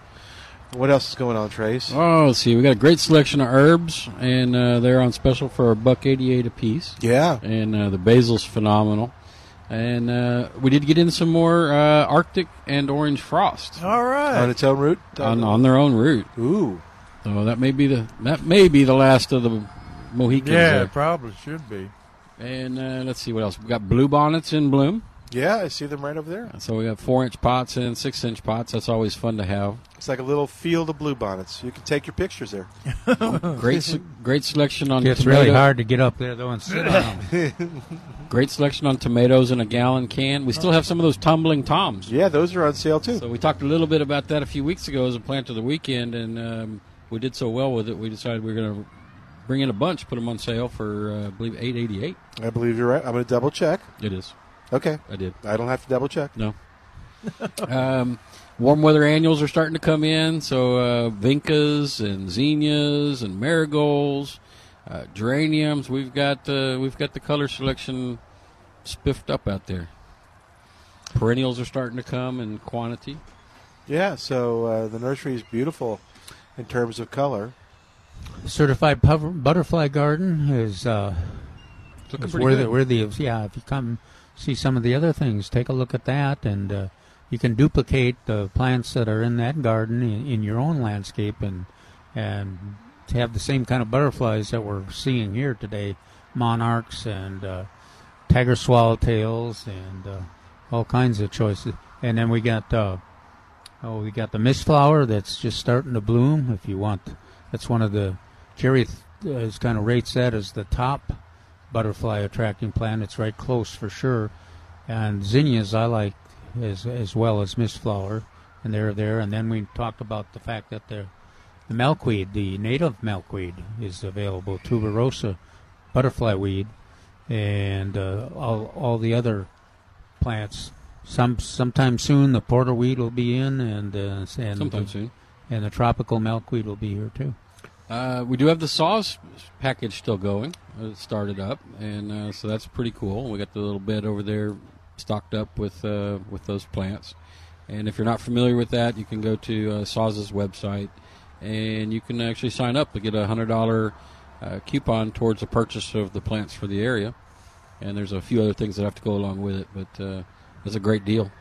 What else is going on, Trace? Oh, let's see. We got a great selection of herbs, and uh, they're on special for a buck eighty-eight a piece. Yeah, and uh, the basil's phenomenal. And uh, we did get in some more uh, Arctic and orange frost All right. On its own root? on, on their own root. Ooh, so that may be the that may be the last of the Mohicans. Yeah, there. it probably should be. And uh, let's see what else. we've got blue bonnets in bloom. Yeah, I see them right over there. So we got four inch pots and six inch pots. That's always fun to have. It's like a little field of bluebonnets. You can take your pictures there. Great, se- great selection on. Tomatoes. It's tomato- really hard to get up there though and sit on them. Great selection on tomatoes in a gallon can. We still have some of those tumbling toms. Yeah, those are on sale too. So we talked a little bit about that a few weeks ago as a plant of the weekend, and um, we did so well with it. We decided we are going to bring in a bunch, put them on sale for uh, I believe eight eighty eight. I believe you're right. I'm going to double check. It is. Okay. I did. I don't have to double check. No. um, warm weather annuals are starting to come in, so uh, vincas and zinnias and marigolds, uh, geraniums. We've got uh, we've got the color selection spiffed up out there. Perennials are starting to come in quantity. Yeah, so uh, the nursery is beautiful in terms of color. Certified puff- butterfly garden is uh, Looking is pretty worthy, good. worthy of yeah. If you come see some of the other things, take a look at that, and uh, you can duplicate the plants that are in that garden in, in your own landscape, and and have the same kind of butterflies that we're seeing here today, monarchs and uh, tiger swallowtails and uh, all kinds of choices. And then we got uh, oh we got the mist flower that's just starting to bloom. If you want, that's one of the Jerry uh, is kind of rates that as the top butterfly attracting plant. It's right close for sure. And zinnias I like as as well as mist flower, and they're there. And then we talked about the fact that the the milkweed, the native milkweed, is available. Tuberosa butterfly weed, and uh, all all the other plants. Some sometime soon the porterweed will be in, and uh, and Sometime soon. and the tropical milkweed will be here too. Uh, we do have the SAWS package still going. Uh, It started up, and uh, so that's pretty cool. We got the little bed over there stocked up with uh, with those plants. And if you're not familiar with that, you can go to uh, Saw's website, and you can actually sign up to get a hundred dollar uh, coupon towards the purchase of the plants for the area. And there's a few other things that have to go along with it, but uh, it's a great deal.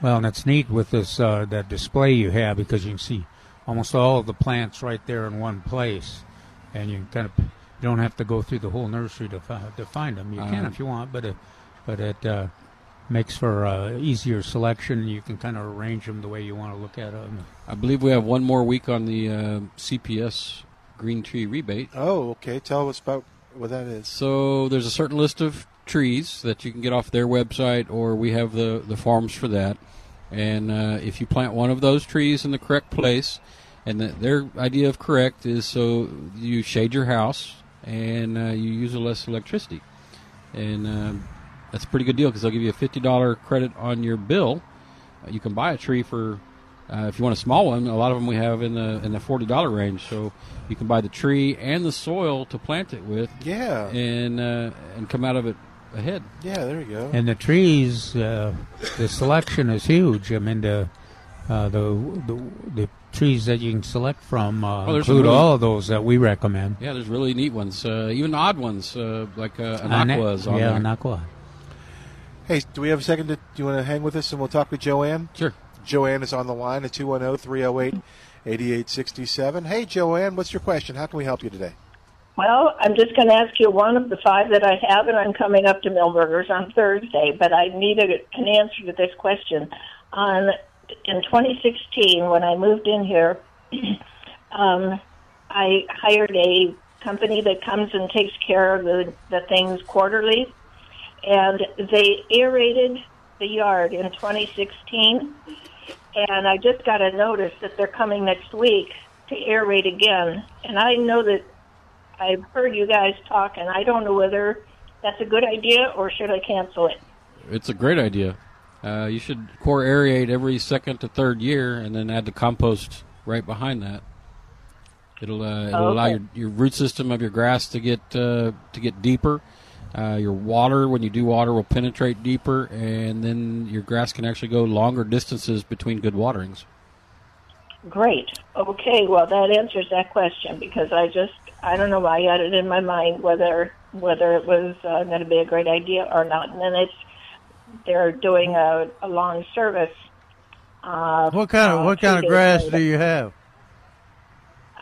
Well, and it's neat with this that display you have because you can see almost all of the plants right there in one place, and you kind of you don't have to go through the whole nursery to fi- to find them. You can Um, if you want, but it, but it uh, makes for uh, easier selection. You can kind of arrange them the way you want to look at them. I believe we have one more week on the uh, CPS green tree rebate. Oh, okay. Tell us about what that is. So there's a certain list of trees that you can get off their website, or we have the, the farms for that. And uh, if you plant one of those trees in the correct place, and the, their idea of correct is so you shade your house and uh, you use less electricity. And um that's a pretty good deal because they'll give you a $50 credit on your bill. Uh, you can buy a tree for uh, if you want a small one, a lot of them we have in the in the forty dollar range. So you can buy the tree and the soil to plant it with. Yeah. and uh, and come out of it ahead. Yeah, there you go. And the trees, uh, the selection is huge. I mean, the uh, the, the the trees that you can select from uh, Oh, include really- all of those that we recommend. Yeah, there's really neat ones, uh, even odd ones uh, like uh, Ana- Anaqua on yeah, there. Anaqua. Hey, do we have a second? To, do you want to hang with us and we'll talk with Joanne? Sure. Joanne is on the line at 210 308 8867. Hey, Joanne, what's your question? How can we help you today? Well, I'm just going to ask you one of the five that I have, and I'm coming up to Milberger's on Thursday. But I need an answer to this question. On in 2016, when I moved in here, um, I hired a company that comes and takes care of the, the things quarterly, and they aerated the yard in 2016. And I just got a notice that they're coming next week to aerate again. And I know that I've heard you guys talk, and I don't know whether that's a good idea or should I cancel it. It's a great idea. Uh, you should core aerate every second to third year, and then add the compost right behind that. It'll uh, it'll allow Okay. your, your root system of your grass to get uh, to get deeper. Uh, your water, when you do water, will penetrate deeper, and then your grass can actually go longer distances between good waterings. Great. Okay, well that answers that question because I just I don't know why I had it in my mind whether whether it was uh, going to be a great idea or not. And then it's they're doing a, a lawn service. Uh, What kind of uh, what kind of grass later. do you have?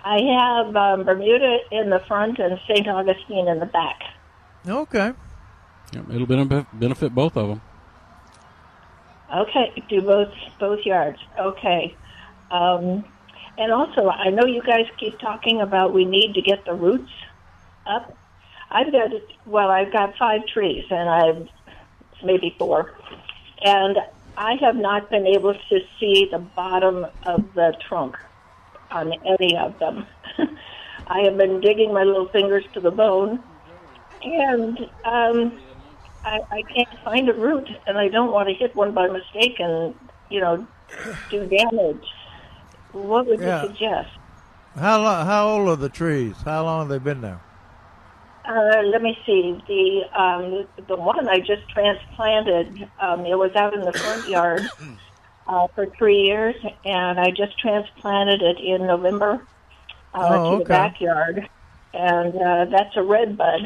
I have um, Bermuda in the front and St. Augustine in the back. Okay. Yep, it'll benefit, benefit both of them. Okay, do both both yards. Okay, um, and also I know you guys keep talking about we need to get the roots up. I've got well, I've got five trees, and I've maybe four, and I have not been able to see the bottom of the trunk on any of them. I have been digging my little fingers to the bone, and um, I, I can't find a root, and I don't want to hit one by mistake and you know do damage. What would Yeah. you suggest? How long? How old are the trees? How long have they been there? Uh, let me see. The um, the one I just transplanted. Um, it was out in the front yard uh, for three years, and I just transplanted it in November uh, Oh, to the okay. backyard, and uh, that's a redbud,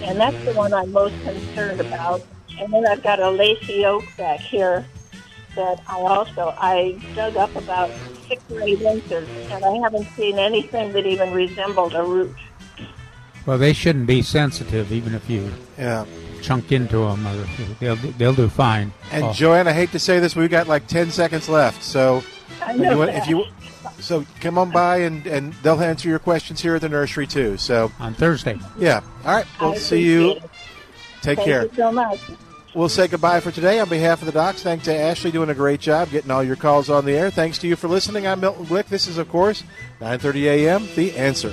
and that's the one I'm most concerned about. And then I've got a lacy oak back here that I also I dug up about six or eight inches, and I haven't seen anything that even resembled a root. Well, they shouldn't be sensitive, even if you Yeah. chunk into them. Or they'll they'll do fine. And Oh. Joanne, I hate to say this, we've got like 10 seconds left. So I if you, want- that. if you so come on by and, and they'll answer your questions here at the nursery too. So on Thursday. Yeah. All right. We'll I see you. appreciate it. Take Thank care. you so much. We'll say goodbye for today on behalf of the docs. Thanks to Ashley doing a great job getting all your calls on the air. Thanks to you for listening. I'm Milton Glick. This is, of course, 9:30 a.m. The Answer.